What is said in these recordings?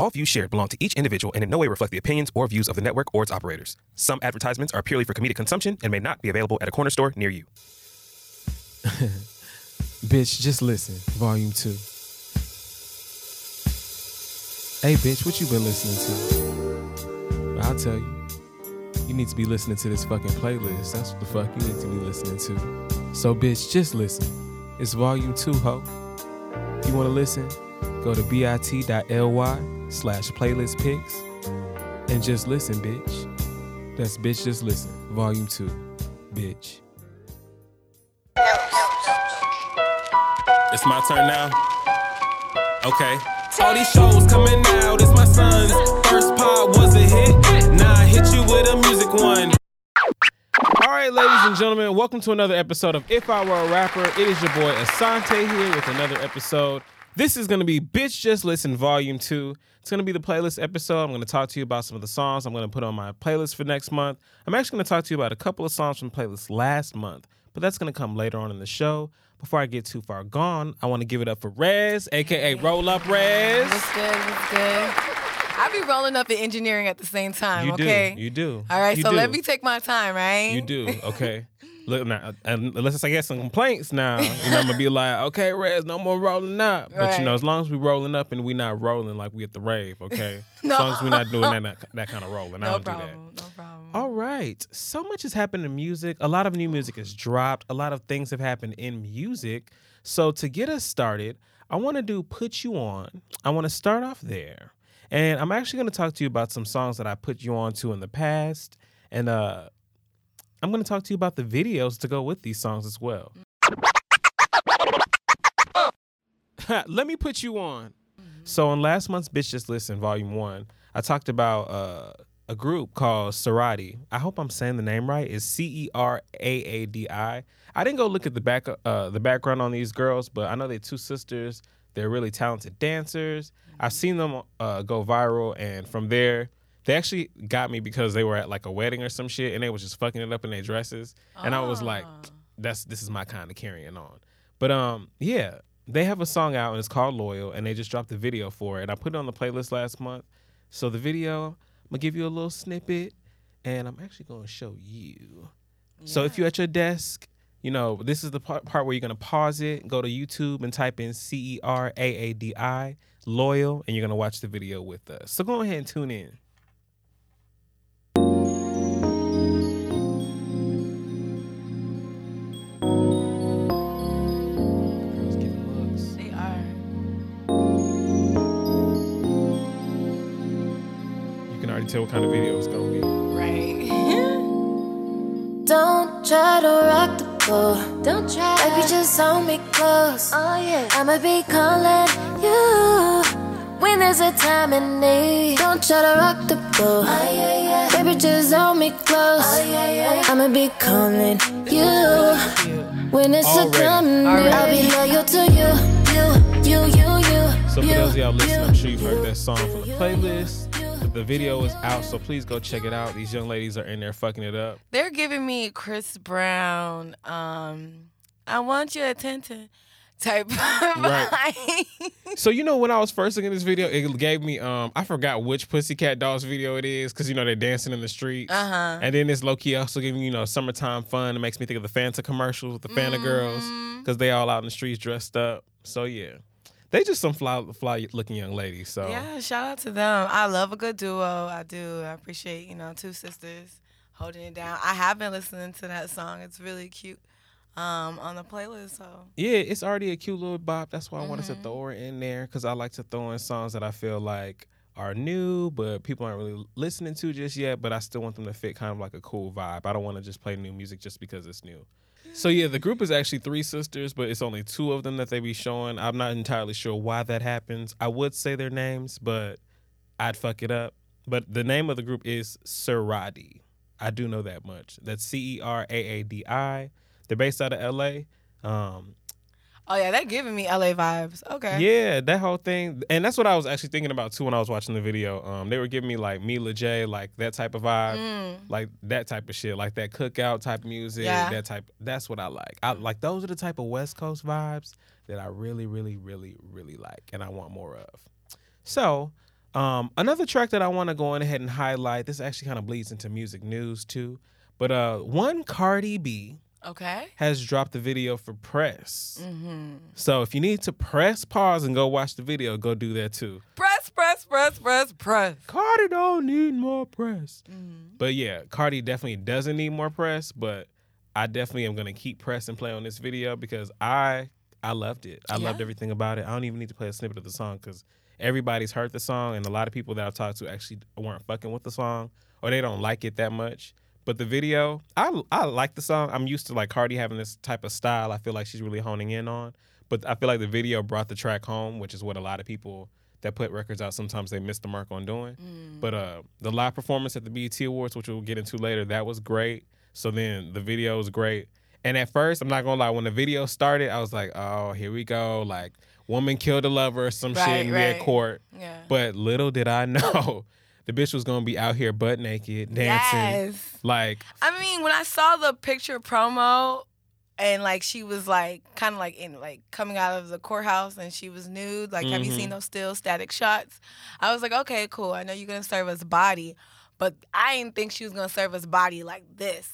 All views shared belong to each individual and in no way reflect the opinions or views of the network or its operators. Some advertisements are purely for comedic consumption and may not be available at a corner store near you. Bitch, just listen. Volume 2. Hey, bitch, what you been listening to? I'll tell you. You need to be listening to this fucking playlist. That's what the fuck you need to be listening to. So, bitch, just listen. It's volume 2, ho. You want to listen, go to bit.ly slash playlist picks and just listen, bitch. That's bitch, just listen. Volume 2. Bitch. It's my turn now. Okay. All these shows coming out, it's my son's first pod was a hit. Now I hit you with a music one. All right, ladies and gentlemen, welcome to another episode of If I Were a Rapper. It is your boy Assante here with another episode. This is going to be Bitch Just Listen Volume 2. It's going to be the playlist episode. I'm going to talk to you about some of the songs I'm going to put on my playlist for next month. I'm actually going to talk to you about a couple of songs from the playlist last month, but that's going to come later on in the show. Before I get too far gone, I want to give it up for Rez, aka Roll Up Rez. What's good? What's good? I be rolling up in engineering at the same time. You okay. do. You do. All right. You so do. let me take my time, right? You do. Okay. Look now, and unless I get some complaints now, you know, I'm gonna be like, okay, Rez, no more rolling up. But you know, as long as we rolling up and we not rolling like we at the rave, okay. No. As long as we not doing that that kind of rolling, I don't do problem. No problem. All right. So much has happened in music. A lot of new music has dropped. A lot of things have happened in music. So to get us started, I want to do put you on. I want to start off there. And I'm actually going to talk to you about some songs that I put you on to in the past. And uh I'm going to talk to you about the videos to go with these songs as well. Let me put you on. So in last month's Bitch Just Listen, Volume One, I talked about uh, a group called Ceraadi. I hope I'm saying the name right. It's C E R A A D I. I didn't go look at the back uh, the background on these girls, but I know they're two sisters. They're really talented dancers. I've seen them uh, go viral, and from there, they actually got me because they were at like a wedding or some shit, and they was just fucking it up in their dresses, and I was like, "That's this is my kind of carrying on." But um, yeah, they have a song out and it's called Loyal, and they just dropped the video for it. And I put it on the playlist last month. So the video, I'm gonna give you a little snippet, and I'm actually gonna show you. So if you're at your desk, you know this is the part, part where you're gonna pause it, go to YouTube, and type in C E R A A D I Loyal, and you're gonna watch the video with us. So go ahead and tune in. Tell what kind of video it's gonna be. Right. Don't try to rock the boat. Don't try. Baby, just hold me close. Oh yeah. I'ma be calling you when there's a time in need. Don't try to rock the boat. Oh yeah, yeah. Baby, just hold me close. Oh yeah, yeah. I'ma be calling you when it's a time in need. I'll be loyal to you, you, you, you, you. So for those of y'all listening, I'm sure you've heard that song from the playlist. The video is out, so please go check it out. These young ladies are in there fucking it up. They're giving me Chris Brown. Um, I want your attention. Type Right. So you know when I was first looking at this video, it gave me um I forgot which Pussycat Dolls video it is because you know they're dancing in the streets. Uh-huh. And then this low key also giving you know summertime fun. It makes me think of the Fanta commercials with the Fanta girls Mm-hmm. because they all out in the streets dressed up. So yeah, they just some fly fly looking young ladies. So Yeah, shout out to them. I love a good duo. I do. I appreciate, you know, two sisters holding it down. I have been listening to that song. It's really cute um, on the playlist. So Yeah, it's already a cute little bop. That's why I wanted Mm-hmm. to throw her in there because I like to throw in songs that I feel like are new, but people aren't really listening to just yet. But I still want them to fit kind of like a cool vibe. I don't want to just play new music just because it's new. So yeah, the group is actually three sisters, but it's only two of them that they be showing. I'm not entirely sure why that happens. I would say their names, but I'd fuck it up. But the name of the group is Ceraadi. I do know that much. That's C E R A A D I. They're based out of L.A. Um, Oh yeah, they're giving me LA vibes. Okay. yeah, that whole thing, and that's what I was actually thinking about too when I was watching the video. Um, they were giving me like Mila J, like that type of vibe, Mm. like that type of shit, like that cookout type music, Yeah. that type. That's what I like. I like those are the type of West Coast vibes that I really, really, really, really like, and I want more of. So, Um, another track that I want to go on ahead and highlight. This actually kind of bleeds into music news too. But uh, one Cardi B Okay. has dropped the video for press. Mm-hmm. So if you need to press pause and go watch the video, go do that too. Press, press, press, press, press. Cardi don't need more press. Mm-hmm. But yeah, Cardi definitely doesn't need more press, but I definitely am gonna keep press and play on this video because I I loved it. I loved everything about it. I don't even need to play a snippet of the song because everybody's heard the song and a lot of people that I've talked to actually weren't fucking with the song or they don't like it that much. But the video, I I like the song. I'm used to like Cardi having this type of style. I feel like she's really honing in on. But I feel like the video brought the track home, which is what a lot of people that put records out sometimes they miss the mark on doing. But uh, the live performance at the BET Awards, which we'll get into later, that was great. So then the video was great. And at first, I'm not gonna lie, when the video started, I was like, oh, here we go. Like, woman killed a lover or some shit Right, in red right. court. Yeah. But little did I know, the bitch was gonna be out here butt naked, dancing. Yes. Like, I mean, when I saw the picture promo and like she was like kind of like in like coming out of the courthouse and she was nude, like have you seen mm-hmm. those still static shots? I was like, okay, cool. I know you're gonna serve us body, but I didn't think she was gonna serve us body like this.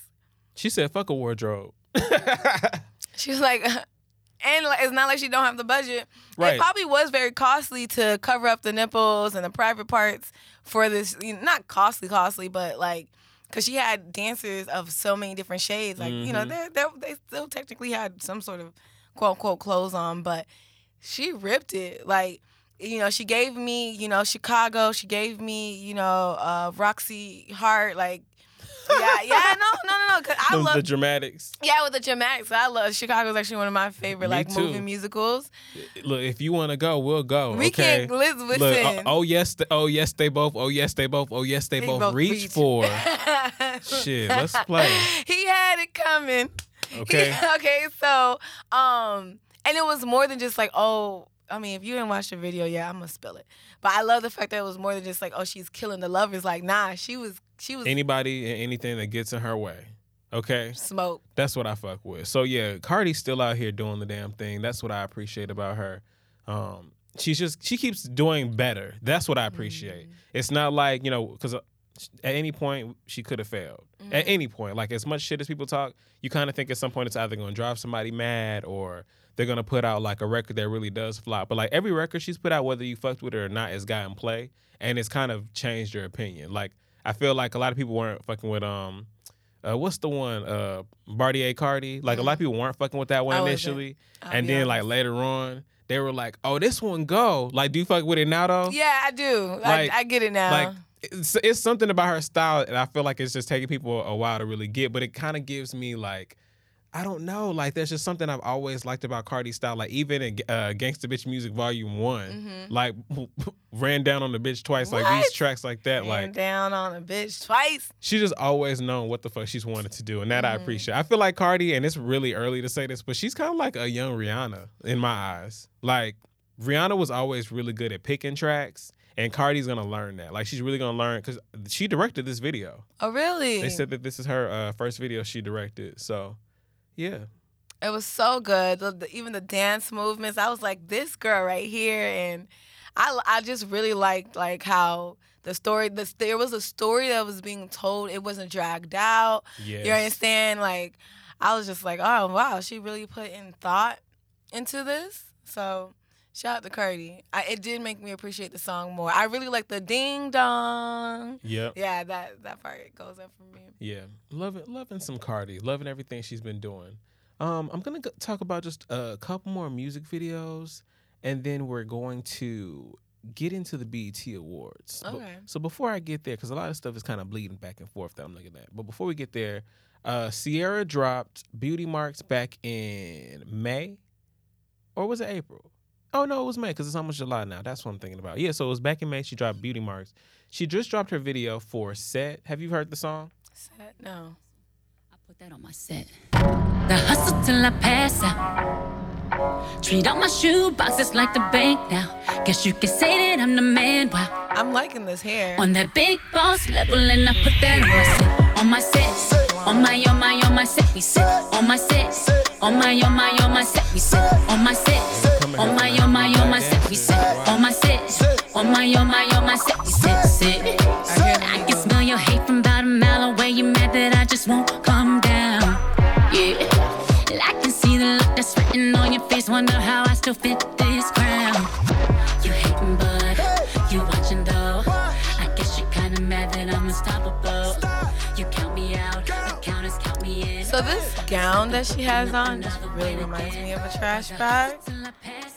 she said, fuck a wardrobe. She was like, and it's not like she don't have the budget. Right. It probably was very costly to cover up the nipples and the private parts for this. You know, not costly, costly, but like, cause she had dancers of so many different shades. Like, you know, Mhm. they they they still technically had some sort of quote unquote clothes on, but she ripped it. Like, you know, she gave me, you know, Chicago. She gave me, you know, uh, Roxy Hart. Like, yeah, yeah, no, no, no, no. Cause I the, love the dramatics. yeah, with the dramatics, I love Chicago's actually one of my favorite Me like too. movie musicals. Look, if you want to go, we'll go. We okay? can't let's Look, oh, oh yes, oh yes, they both. Oh yes, they both. Oh yes, they, They both, both reach, reach. for. Shit, let's play. he had it coming. Okay. okay, so um, and it was more than just like oh. I mean, if you didn't watch the video, yeah, I'm gonna spill it. But I love the fact that it was more than just like, oh, she's killing the lovers. Like, nah, she was, she was Anybody and anything that gets in her way. Okay, smoke. that's what I fuck with. So yeah, Cardi's still out here doing the damn thing. That's what I appreciate about her. Um, she's just she keeps doing better. That's what I appreciate. Mm-hmm. It's not like you know because uh, at any point she could have failed. At mm-hmm. any point, like as much shit as people talk, you kind of think at some point it's either going to drive somebody mad or they're going to put out like a record that really does flop. But like every record she's put out, whether you fucked with it or not, has gotten play, and it's kind of changed your opinion. Like I feel like a lot of people weren't fucking with um. Uh, what's the one? Uh, Bartier Cardi. Like a lot of people weren't fucking with that one I initially, and then like later on, they were like, "Oh, this one go." Like, do you fuck with it now though? Yeah, I do. Like- I, I get it now. Like it's, it's something about her style, and I feel like it's just taking people a while to really get. But it kind of gives me like, I don't know, like there's just something I've always liked about Cardi's style. Like even in uh, Gangsta Bitch Music Volume One, like ran down on the bitch twice. Like these Mm-hmm. Tracks like that, Ran like down on a bitch twice. she just always known what the fuck she's wanted to do, and that I Mm-hmm. appreciate. I feel like Cardi, and it's really early to say this, but she's kind of like a young Rihanna in my eyes. Like Rihanna was always really good at picking tracks, and Cardi's gonna learn that. Like she's really gonna learn because she directed this video. Oh, really? They said that this is her uh, first video she directed. So, yeah, It was so good. The, the- even the dance movements. I was like, this girl right here, and I, I just really liked like how the story. The, there was a story that was being told. It wasn't dragged out. yes. You understand? Like, I was just like, oh wow, she really put in thought into this. So. Shout out to Cardi. I, it did make me appreciate the song more. I really like the ding dong. Yep. Yeah, that that part goes up for me. Yeah, loving loving some Cardi, loving everything she's been doing. Um, I'm gonna go talk about just a couple more music videos, and then we're going to get into the BET Awards. But- Okay. so before I get there, because a lot of stuff is kind of bleeding back and forth that I'm looking at. But before we get there, uh, Ciara dropped Beauty Marks back in May, or was it April? Oh no, it was May because it's almost July now. That's what I'm thinking about. Yeah, so it was back in May. She dropped Beauty Marks. She just dropped her video for Set. Have you heard the song? Set, No. I put that on my set. The hustle till I pass out. Treat all my shoe boxes like the bank now. Guess you can say that I'm the man. Wow. I'm liking this hair. On that big boss level, and I put that on my set. On my set. On my, on my, on my set. We sit. On my set. On my, on my, on my set. We sit. On my set. On my, on my, on my set, we sit. On my set. On my, on my, on my set, we sit, sit. I can smell your hate from about a mile away. You mad that I just won't calm down. Yeah. I can see the look that's written on your face. Wonder how I still fit this crown. So this gown that she has on just really reminds me of a trash bag.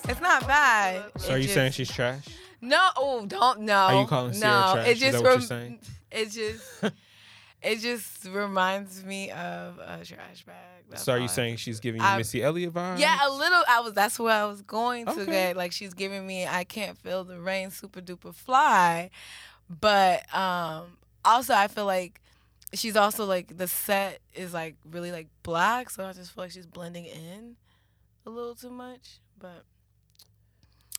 It's not bad. So It are you just- saying she's trash? No, oh, don't no. Are you calling Ciara no, trash? It Is just that what you're saying? It just it just reminds me of a trash bag. That's so are you saying she's giving you I- Missy Elliott vibes? Yeah, a little. I was. That's where I was going to Okay. get. Like she's giving me. I can't feel the rain. Super duper fly, but um also I feel like she's also like the set is like really like black, so I just feel like she's blending in a little too much. But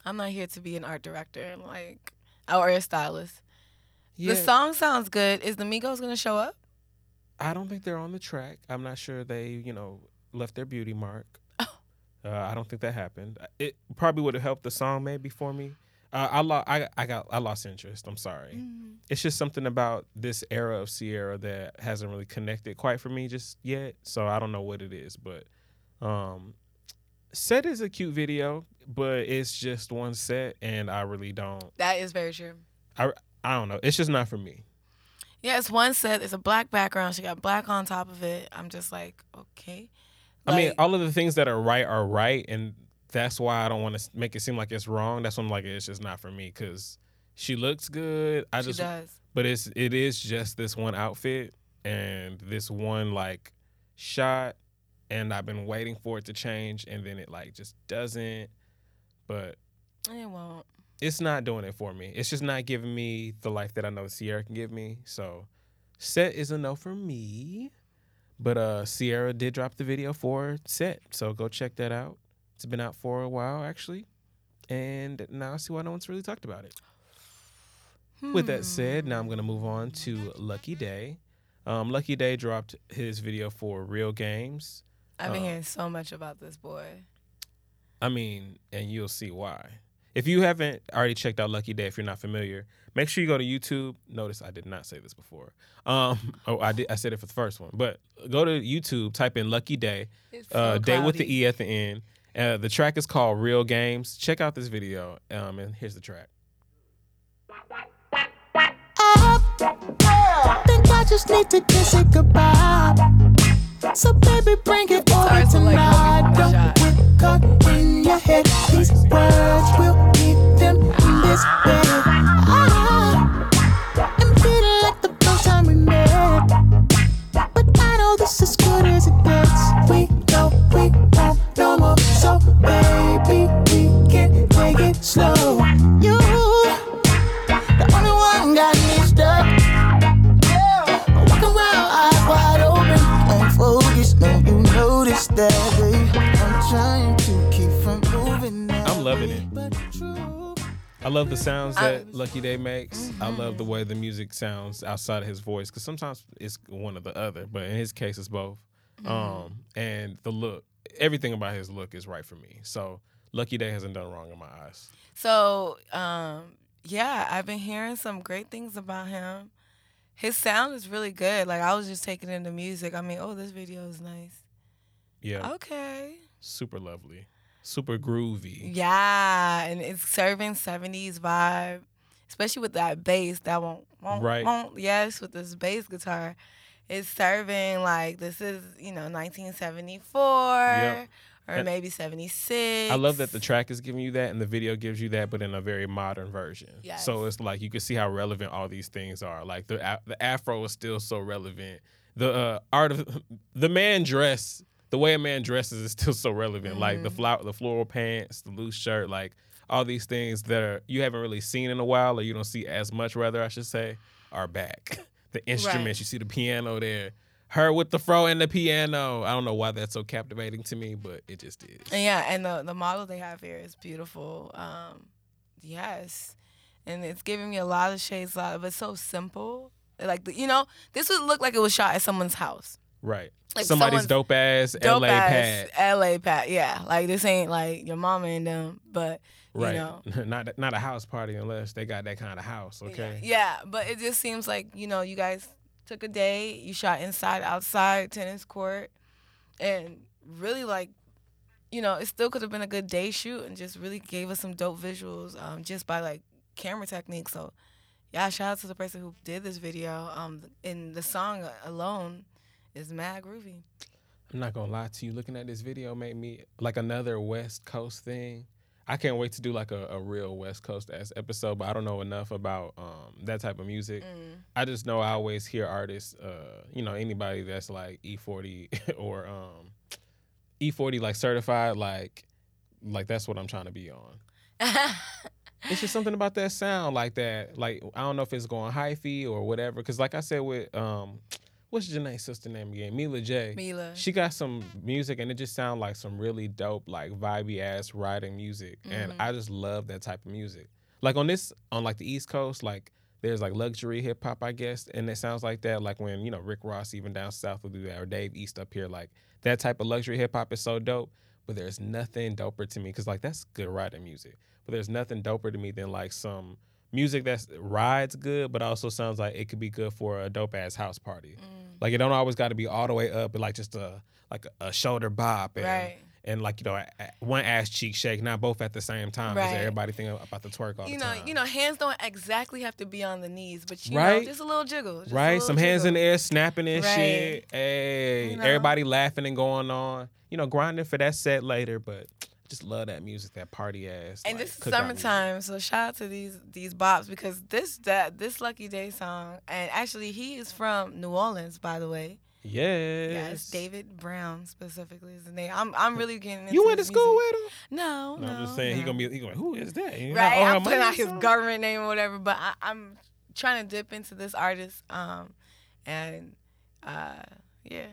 I'm not here to be an art director, like or a stylist. Yeah, The song sounds good. Is the Migos gonna show up? I don't think they're on the track. I'm not sure they, you know, left their beauty mark. Oh. Uh, I don't think that happened. It probably would have helped the song maybe for me. Uh, I, lo- I I got I lost interest. I'm sorry. Mm-hmm. It's just something about this era of Ciara that hasn't really connected quite for me just yet. So I don't know what it is, but um, set is a cute video, but it's just one set, and I really don't. That is very true. I I don't know. It's just not for me. Yeah, it's one set. It's a black background. She got black on top of it. I'm just like, okay. I mean, all of the things that are right are right, and that's why I don't want to make it seem like it's wrong. That's why I'm like, it's just not for me because she looks good. I she just, does. but it's it is just this one outfit and this one like shot, and I've been waiting for it to change, and then it like just doesn't. But It won't. it's not doing it for me. It's just not giving me the life that I know Ciara can give me. So set is a no for me. But uh Ciara did drop the video for set. So go check that out. It's been out for a while actually. And now I see why no one's really talked about it. With that said, now I'm gonna move on to Lucky Daye. Um, Lucky Daye dropped his video for Real Games. I've been Uh, hearing so much about this boy. I mean, and you'll see why. If you haven't already checked out Lucky Daye, if you're not familiar, make sure you go to YouTube. Notice I did not say this before. Um, oh, I did. I said it for the first one, but go to YouTube, type in Lucky Daye, It's uh, Day with the. E at the end. Uh, the track is called Real Games. Check out this video, um, and here's the track. Think I just need to kiss it goodbye. So baby, bring it over Guitars are like Don't Shot. get caught in your head. These words will keep them in this bed. That. I'm trying to keep from moving. I'm loving it. I love the sounds I- that Lucky Daye makes. I love the way the music sounds outside of his voice because sometimes it's one or the other, but in his case, it's both. Um, and the look, everything about his look is right for me. So Lucky Daye hasn't done wrong in my eyes. So, um, yeah, I've been hearing some great things about him. His sound is really good. Like I was just taking in the music. I mean, oh, this video is nice. Yeah, Okay. super lovely, super groovy. Yeah, and it's serving '70s vibe, especially with that bass. That won't, won't, Right. won't. Yes, with this bass guitar, it's serving like this is you know 1974 Yep. or And- maybe 76. I love that the track is giving you that and the video gives you that, but in a very modern version. Yes. So it's like you can see how relevant all these things are. Like the the afro is still so relevant. The uh, art of the man dress, the way a man dresses is still so relevant. Like Mm-hmm. the flower, the floral pants, the loose shirt, like all these things that are, you haven't really seen in a while, or you don't see as much, rather I should say, are back. The instruments, you see the piano there. Her with the fro and the piano. I don't know why that's so captivating to me, but it just is. And yeah, and the the model they have here is beautiful. Um, yes, and it's giving me a lot of shades, a lot of it's so simple. Like the, you know, this would look like it was shot at someone's house. Right. Like Somebody's dope ass Dope LA ass pad. LA pad. Yeah, like this ain't like your mama and them, but you Right. know. not not a house party unless they got that kind of house. Okay. Yeah, but it just seems like you know you guys took a day, you shot inside, outside, tennis court, and really like, you know, it still could have been a good day shoot, and just really gave us some dope visuals, um, just by like camera technique. So, yeah, shout out to the person who did this video. Um, and the song alone is mad groovy. I'm not gonna lie to you. Looking at this video made me like another West Coast thing. I can't wait to do like a, a real West Coast ass episode, but I don't know enough about um, that type of music. I just know I always hear artists, uh, you know, anybody that's like E40 or um, E40 like certified, like like that's what I'm trying to be on. it's just something about that sound like that. Like I don't know if it's going hyphy or whatever. Cause like I said with um, what's Jhené's sister name again? Mila J. Mila. She got some music and it just sounds like some really dope, like vibey ass riding music. And Mm-hmm. I just love that type of music. Like on this, on like the East Coast, like there's like luxury hip hop, I guess, and it sounds like that. Like when you know Rick Ross even down south will do that, or Dave East up here, like that type of luxury hip hop is so dope. But there's nothing doper to me because like that's good writing music. But there's nothing doper to me than like some music that rides good, but also sounds like it could be good for a dope ass house party. Mm. Like it don't always got to be all the way up, but like just a like a, shoulder bop and Right. and like you know one ass cheek shake, not both at the same time. Because Right. everybody think about the twerk all You the know, time. you know, hands don't exactly have to be on the knees, but you Right. know, just a little jiggle. just right? little Some hands in the air, snapping and Right. shit. Hey, You know? everybody laughing and going on. You know, grinding for that set later, but just love that music, that party ass. And like, this is music. summertime, so shout out to these these bops because this that this Lucky Daye song, and actually he is from New Orleans, by the way. Yes. Yeah, it's David Brown specifically is the name. I'm I'm really getting into You went to school music. with him? No, no. No, I'm just saying he gonna be. He gonna Who is that? Know, right. I'm putting out his song? government name or whatever, but I, I'm trying to dip into this artist, um, and uh, yeah.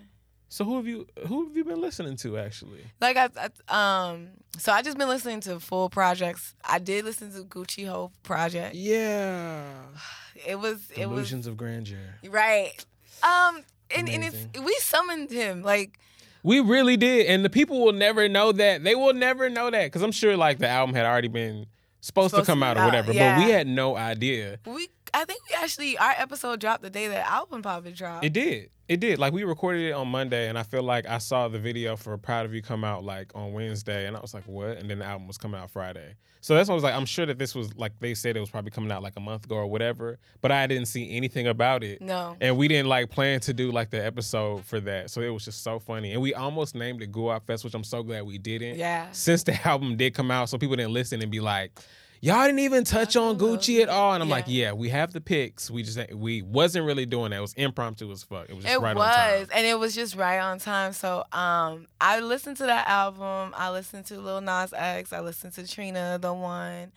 So who have you? Who have you been listening to actually? Like I, I um so I just been listening to full projects. I did listen to Gucci Hope project. Yeah. It was it was Illusions of Grandeur. right. Um and, and it's we summoned him like We really did, and the people will never know that. They will never know that because I'm sure like the album had already been supposed, Supposed to come to out be or out, whatever, yeah. but we had no idea. we I think we actually our episode dropped the day that album probably dropped. It did. It did. Like we recorded it on Monday, and I feel like I saw the video for "Proud of You" come out like on Wednesday, and I was like, "What?" And then the album was coming out Friday. So that's why I was like, I'm sure that this was like they said it was probably coming out like a month ago or whatever, but I didn't see anything about it. No. And we didn't like plan to do like the episode for that, so it was just so funny. And we almost named it Guap Fest, which I'm so glad we didn't. Yeah. Since the album did come out, so people didn't listen and be like. Y'all didn't even touch on Gucci at all, and I'm like, Yeah. yeah, we have the pics. We just we wasn't really doing that. It was impromptu as fuck. It was just It right on time. was, and it was just right on time. So, um, I listened to that album. I listened to Lil Nas X. I listened to Trina, the one.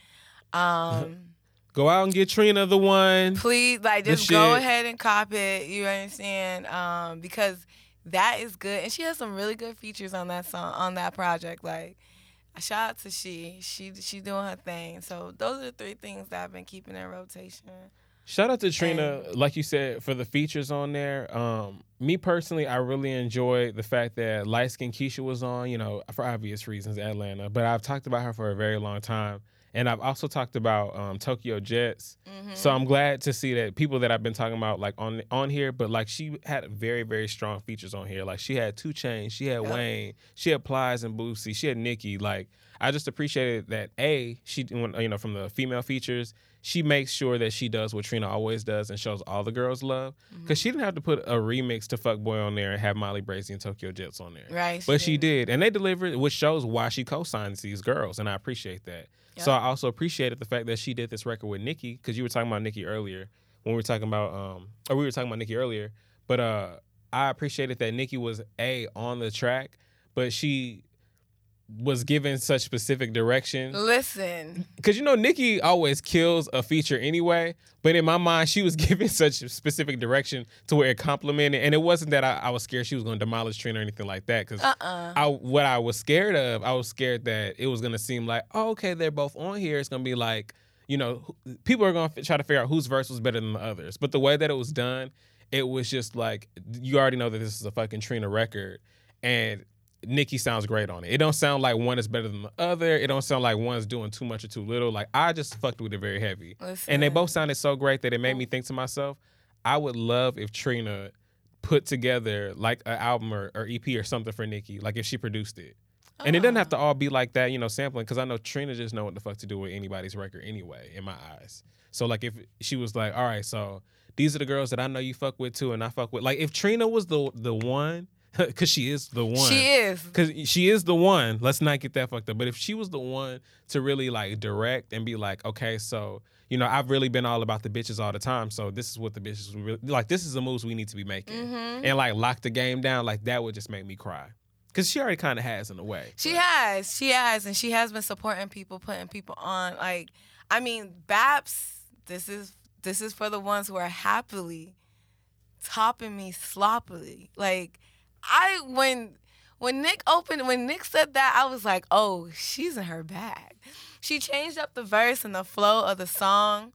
Um, Go out and get Trina the one. please, like, just go ahead and cop it. You understand? Um, because that is good, and she has some really good features on that song, on that project. Like, shout out to she. She she doing her thing. So those are the three things that I've been keeping in rotation. Shout out to Trina, like you said, for the features on there. Um, me personally, I really enjoyed the fact that light skin Keisha was on, you know, for obvious reasons, Atlanta. But I've talked about her for a very long time. And I've also talked about um, Tokyo Jetz. So I'm glad to see that people that I've been talking about like on on here, but like she had very, very strong features on here. Like she had 2 Chainz, she had Wayne, she had Plies and Boosie, she had Nicki. Like I just appreciated that A, she you know, from the female features, she makes sure that she does what Trina always does and shows all the girls love. Because she didn't have to put a remix to Fuck Boy on there and have Molly Brazy and Tokyo Jetz on there. Right, But she she did. And they delivered, which shows why she co-signs these girls. And I appreciate that. So I also appreciated the fact that she did this record with Nicki, because you were talking about Nicki earlier when we were talking about um or we were talking about Nicki earlier. But uh I appreciated that Nicki was A on the track, but she was given such specific direction. Listen, Cause you know Nicki always kills a feature anyway, but in my mind she was given such specific direction to where it complimented, and it wasn't that I, I was scared she was going to demolish Trina or anything like that. Cause Uh-uh. I, what I was scared of, I was scared that it was going to seem like, oh, okay, they're both on here. It's going to be like, you know, people are going to try to figure out whose verse was better than the others. But the way that it was done, it was just like you already know that this is a fucking Trina record, and Nicki sounds great on it. It don't sound like one is better than the other. It don't sound like one's doing too much or too little. Like I just fucked with it very heavy, and they both sounded so great that it made me oh. think to myself, I would love if Trina put together like an album or, or EP or something for Nicki, like if she produced it. And it doesn't have to oh. all be like that, you know, sampling, because I know Trina just know what the fuck to do with anybody's record anyway, in my eyes. So like if she was like, all right, so these are the girls that I know you fuck with too, and I fuck with like if Trina was the the one, because she is the one. She is. Cause she is the one. Let's not get that fucked up. But if she was the one to really like direct and be like, okay, so you know, I've really been all about the bitches all the time. So this is what the bitches really like. This is the moves we need to be making, Mm-hmm. and like lock the game down. Like that would just make me cry, cause she already kind of has in a way. She has, she has, and she has been supporting people, putting people on. Like, I mean, Baps. This is this is for the ones who are happily topping me sloppily. Like, I when when Nick opened when Nick said that, I was like, oh, she's in her bag. She changed up the verse and the flow of the song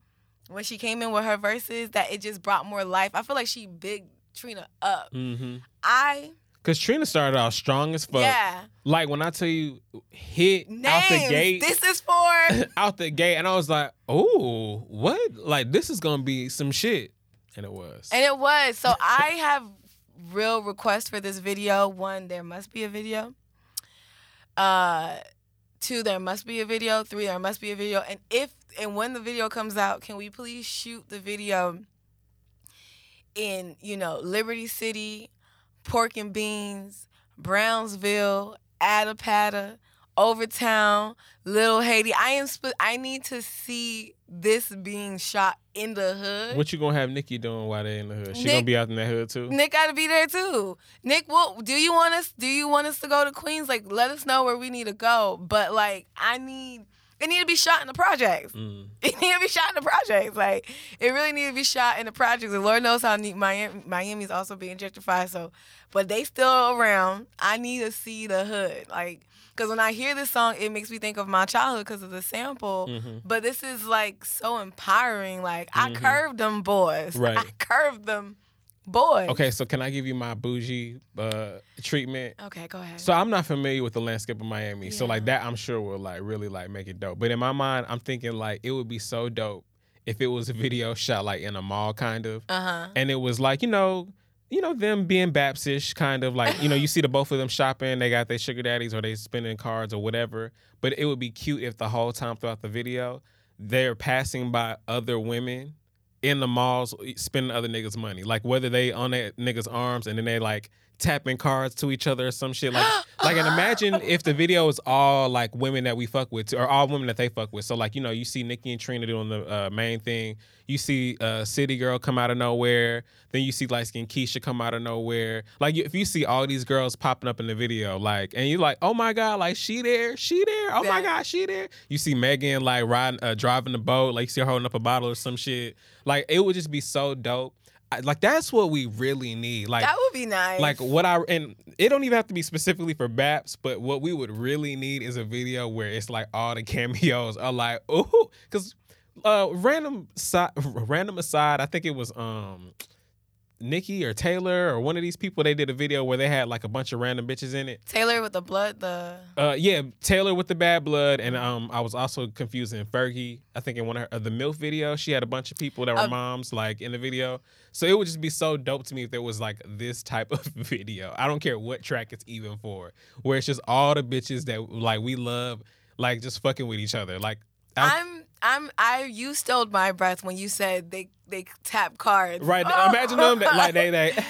when she came in with her verses. That it just brought more life. I feel like she big Trina up. Mm-hmm. I Cause Trina started off strong as fuck. yeah. Like when I tell you, hit Names. out the gate. This is for out the gate, and I was like, "Oh, what? Like this is gonna be some shit," and it was. And it was. So I have real requests for this video. One, there must be a video. Uh two, there must be a video. Three, there must be a video. And if and when the video comes out, can we please shoot the video in, you know, Liberty City, Pork and Beans, Brownsville, Allapattah, Overtown, Little Haiti. I am sp- I need to see this being shot in the hood. what you gonna have Nicki doing while they in the hood? She Nick- gonna be out in that hood too. Nick got to be there too. Nick, what do you want us? Do you want us to go to Queens? Like, let us know where we need to go. But like, I need it need to be shot in the projects. Mm. It need to be shot in the projects. Like, it really need to be shot in the projects. And Lord knows how neat Miami Miami's also being gentrified. So, but they still around. I need to see the hood. Like, because when I hear this song, it makes me think of my childhood because of the sample. Mhm. But this is like so empowering. Like, I Mhm. curved them boys. Right. I curved them boys. Okay, so can I give you my bougie uh, treatment? Okay, go ahead. So I'm not familiar with the landscape of Miami, so like that I'm sure will like really like make it dope. But in my mind, I'm thinking like it would be so dope if it was a video shot like in a mall kind of, uh huh. and it was like you know. You know them being Baptist, kind of like you know you see the both of them shopping. They got their sugar daddies or they spending cards or whatever. But it would be cute if the whole time throughout the video they're passing by other women in the malls spending other niggas' money. Like whether they on that niggas' arms and then they like tapping cards to each other or some shit. Like like and imagine if the video is all like women that we fuck with or all women that they fuck with. So like, you know, you see Nicki and Trina doing the uh, main thing. You see uh, City Girl come out of nowhere. Then you see light skin Keisha come out of nowhere. Like if you see all these girls popping up in the video, like and you're like, oh my god, like she there, she there, oh my god, she there. You see Megan like riding, uh, driving the boat, like you see her holding up a bottle or some shit. Like it would just be so dope. Like that's what we really need. Like that would be nice. like what I and it don't even have to be specifically for Baps, but what we would really need is a video where it's like all the cameos are like, ooh, because uh random side random aside, I think it was um Nicki or Taylor or one of these people they did a video where they had like a bunch of random bitches in it. Taylor with the blood, the Uh, yeah, Taylor with the bad blood, and um, I was also confusing Fergie. I think in one of her uh, the MILF video, she had a bunch of people that were Um, moms like in the video. So it would just be so dope to me if there was like this type of video. I don't care what track it's even for, where it's just all the bitches that like we love, like just fucking with each other. Like I- I'm I'm I you stole my breath when you said they they tap cards. right, imagine them that, like they they.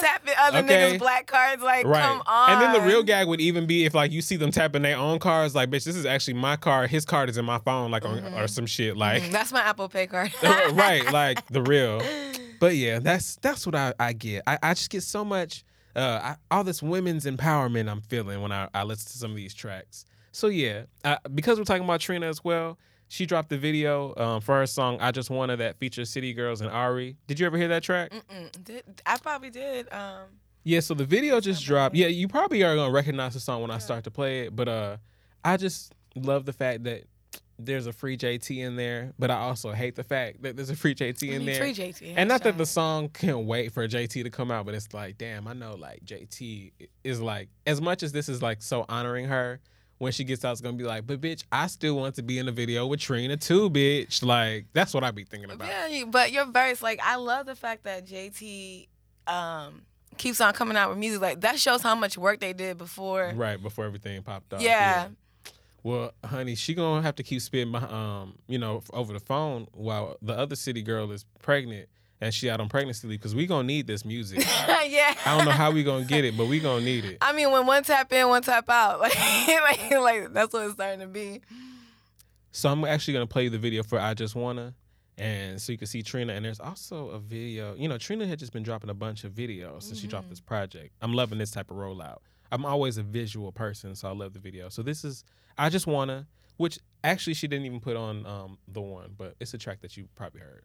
tapping other Okay. niggas' black cards. Like, Right. come on. And then the real gag would even be if like you see them tapping their own cards, like, bitch, this is actually my card. His card is in my phone, like on or some shit. Like Mm, That's my Apple Pay card. right, like the real. But yeah, that's that's what I, I get. I, I just get so much uh I, all this women's empowerment I'm feeling when I, I listen to some of these tracks. So yeah, uh, because we're talking about Trina as well, she dropped the video um, for her song "I Just Wanna" that features City Girls and Ari. Did you ever hear that track? Did, I probably did. Um, Yeah, so the video just dropped. Yeah, you probably are gonna recognize the song when I start to play it, but uh I just love the fact that there's a free JT in there, but I also hate the fact that there's a free JT in there. free JT, And not that the song can't wait for JT to come out, but it's like, damn, I know like JT is like as much as this is like so honoring her. When she gets out, it's gonna be like, but bitch, I still want to be in the video with Trina too, bitch. Like that's what I be thinking about. Yeah, but your verse, like, I love the fact that JT um, keeps on coming out with music. Like, that shows how much work they did before. Right before everything popped off. Yeah. Well, honey, she gonna have to keep spitting, my, um, you know, over the phone while the other city girl is pregnant and she out on pregnancy leave because we gonna need this music. yeah. I don't know how we gonna get it, but we gonna need it. I mean, when one tap in, one tap out. Like, like, like that's what it's starting to be. So I'm actually gonna play the video for I Just Wanna, and so you can see Trina. And there's also a video. You know, Trina had just been dropping a bunch of videos since she dropped this project. I'm loving this type of rollout. I'm always a visual person, so I love the video. So this is I Just Wanna, which actually she didn't even put on um, the one, but it's a track that you probably heard.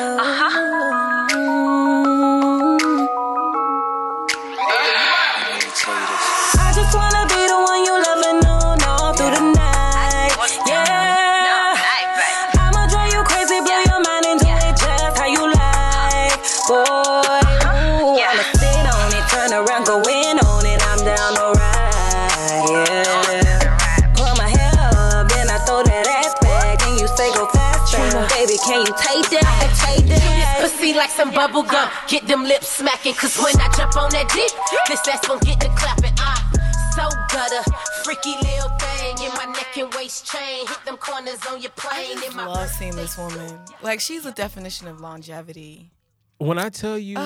Bubble gum. Get them lips smacking. Cause when I jump on that dick, this ass gon' get the clapping. Ah, so gutter. Freaky little thing in my neck and waist chain. Hit them corners on your plane. In my Love seeing this woman. Like, she's a definition of longevity. When I tell you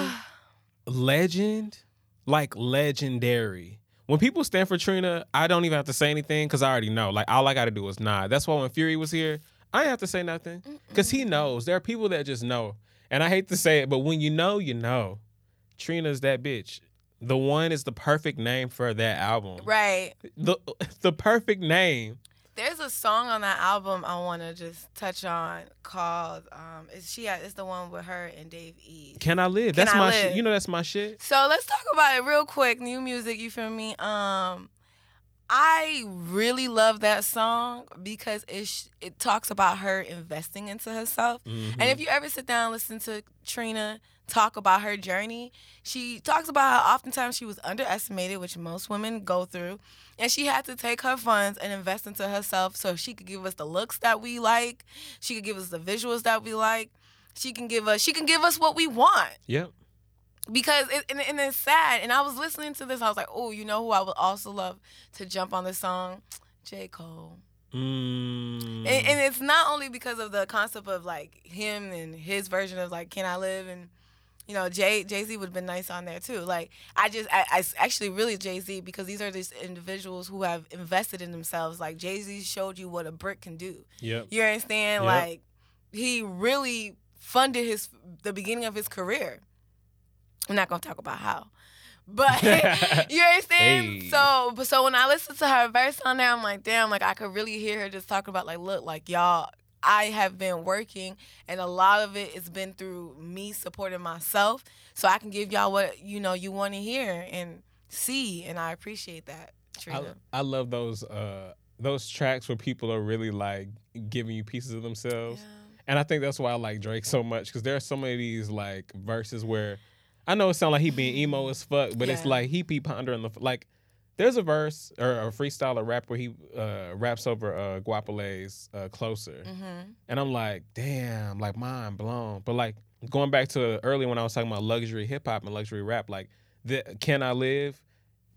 legend, like legendary. When people stand for Trina, I don't even have to say anything because I already know. Like all I got to do is nod. That's why when Fury was here, I didn't have to say nothing because he knows. There are people that just know, and I hate to say it, but when you know, you know. Trina's that bitch. The one is the perfect name for that album. Right. The the perfect name. There's a song on that album I want to just touch on called um it's she it's the one with her and Dave E. Can I live? Can That's I my Live? You know that's my shit. So let's talk about it real quick. New music, you feel me? Um I really love that song because it sh- it talks about her investing into herself. Mm-hmm. And if you ever sit down and listen to Trina talk about her journey, she talks about how oftentimes she was underestimated, which most women go through, and she had to take her funds and invest into herself so she could give us the looks that we like, she could give us the visuals that we like, she can give us she can give us what we want Yep. Because it, and, and it's sad. And I was listening to this, I was like, oh, you know who I would also love to jump on this song, J Cole. Mm. And, and it's not only because of the concept of like him and his version of like Can I Live and you know Jay Jay Z would have been nice on there too. Like I just I, I actually really Jay Z because these are these individuals who have invested in themselves. Like Jay Z showed you what a brick can do. Yeah, You understand? Yep. Like he really funded his the beginning of his career. I'm not gonna talk about how. But you understand? Hey. So but so when I listen to her verse on there, I'm like, damn, like I could really hear her just talking about like, look, like y'all, I have been working and a lot of it has been through me supporting myself. So I can give y'all what you know you want to hear and see. And I appreciate that, I, Trina. I love those uh those tracks where people are really like giving you pieces of themselves. And I think that's why I like Drake so much because there are so many of these like verses where I know it sounds like he being emo as fuck, but it's like he be pondering the like. There's a verse or a freestyle or rap where he uh, raps over uh, Goapele's uh, "Closer," Mm-hmm. and I'm like, damn, like mind blown. But like going back to early when I was talking about luxury hip hop and luxury rap, like the "Can I Live,"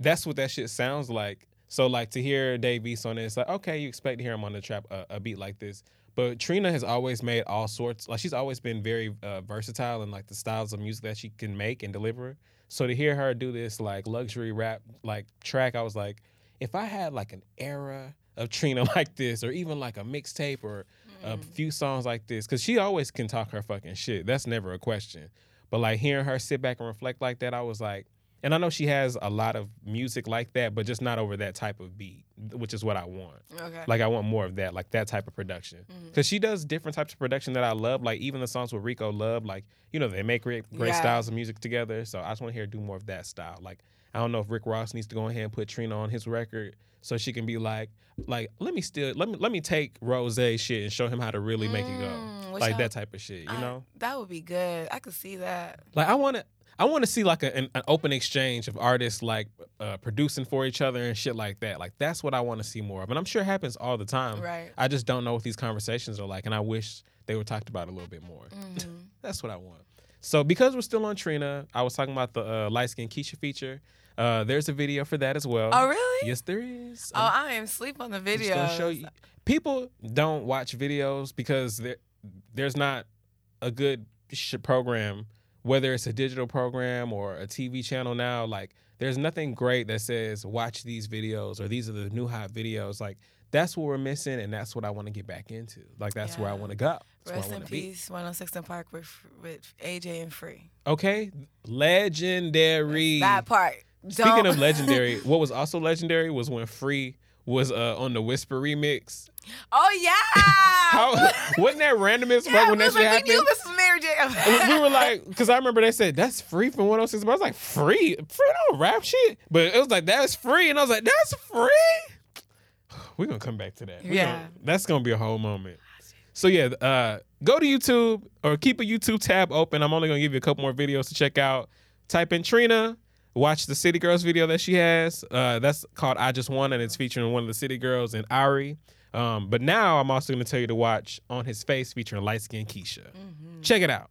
that's what that shit sounds like. So like to hear Dave East on it, it's like okay, you expect to hear him on the trap uh, a beat like this. But Trina has always made all sorts. Like she's always been very uh, versatile in like the styles of music that she can make and deliver. So to hear her do this like luxury rap like track, I was like, if I had like an era of Trina like this, or even like a mixtape or a few songs like this, because she always can talk her fucking shit. That's never a question. But like hearing her sit back and reflect like that, I was like, and I know she has a lot of music like that, but just not over that type of beat, which is what I want. Okay. Like I want more of that, like that type of production, because she does different types of production that I love. Like even the songs with Rico love, like you know they make great, great Yeah. styles of music together. So I just want to hear her do more of that style. Like I don't know if Rick Ross needs to go ahead and put Trina on his record so she can be like, like let me still let me let me take Rose shit and show him how to really make it go, Mm, like I- that type of shit. You I- know, that would be good. I could see that. like I want to. I want to see like a, an, an open exchange of artists like uh, producing for each other and shit like that. Like that's what I want to see more of, and I'm sure it happens all the time. Right. I just don't know what these conversations are like, and I wish they were talked about a little bit more. Mm-hmm. That's what I want. So because we're still on Trina, I was talking about the uh, light skin Keisha feature. Uh, there's a video for that as well. Oh, really? Yes, there is. Oh, I'm I am sleep on the video. gonna show you. People don't watch videos because there, there's not a good program, whether it's a digital program or a TV channel now. Like, there's nothing great that says watch these videos or these are the new hot videos. Like, that's what we're missing, and that's what I want to get back into. Like, that's where I want to go. That's Rest in to be. peace, 106 & Park with with AJ and Free. Okay, legendary. That part. Speaking Don't- of legendary, what was also legendary was when Free was uh, on the Whisper remix. Oh yeah. How wasn't that random as fuck yeah, when that shit like, we happened? knew this was Mary J. We were like, because I remember they said that's free from 106, but I was like, free? Free don't rap shit. But it was like, that's free. And I was like, that's free? We're going to come back to that. We Yeah. gonna- that's going to be a whole moment. So, yeah, uh, go to YouTube or keep a YouTube tab open. I'm only going to give you a couple more videos to check out. Type in Trina. Watch the City Girls video that she has. Uh, that's called I Just Won, and it's featuring one of the City Girls and Ari. Um, but now I'm also going to tell you to watch On His Face featuring light skinned Keisha. Check it out.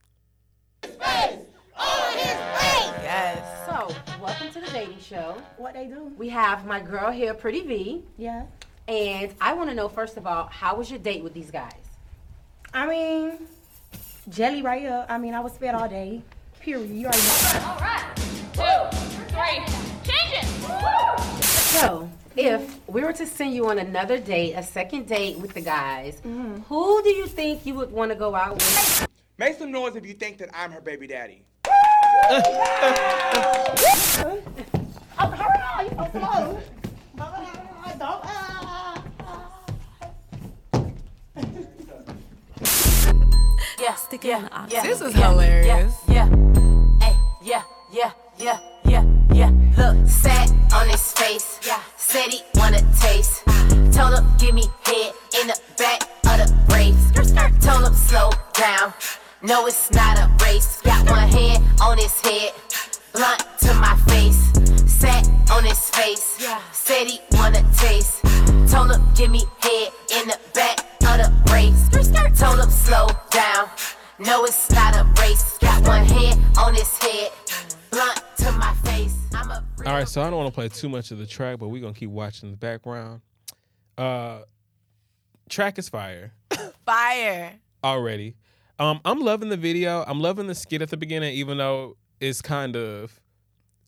Face! On his face! Yes. So, welcome to the dating show. What they do? We have my girl here, Pretty V, Yeah. and I want to know first of all, how was your date with these guys? I mean, jelly right up. I mean, I was fed all day. Period. You already know. All right. Two, three, change it. So, if we were to send you on another date, a second date with the guys, who do you think you would want to go out with? Make some noise if you think that I'm her baby daddy. Oh, hurry up. You so slow. Don't. Uh, Yeah, yeah, yeah. This is yeah, hilarious. Yeah, yeah, Ay, yeah, yeah, yeah, yeah, yeah. Look, sat on his face. Yeah, said he wanna taste. Told him give me head in the back of the race. Told him slow down. No, it's not a race. Got one hand on his head, blunt to my face. Sat on his face. Yeah, said he wanna taste. Told him give me head in the back of the race. Told him slow down. No, it's not a race. Got one hand on his head, blunt to my face. I'm a All right, so I don't want to play too much of the track, but we're gonna keep watching the background. Uh, track is fire Fire. already. Um, I'm loving the video. I'm loving the skit at the beginning, even though it's kind of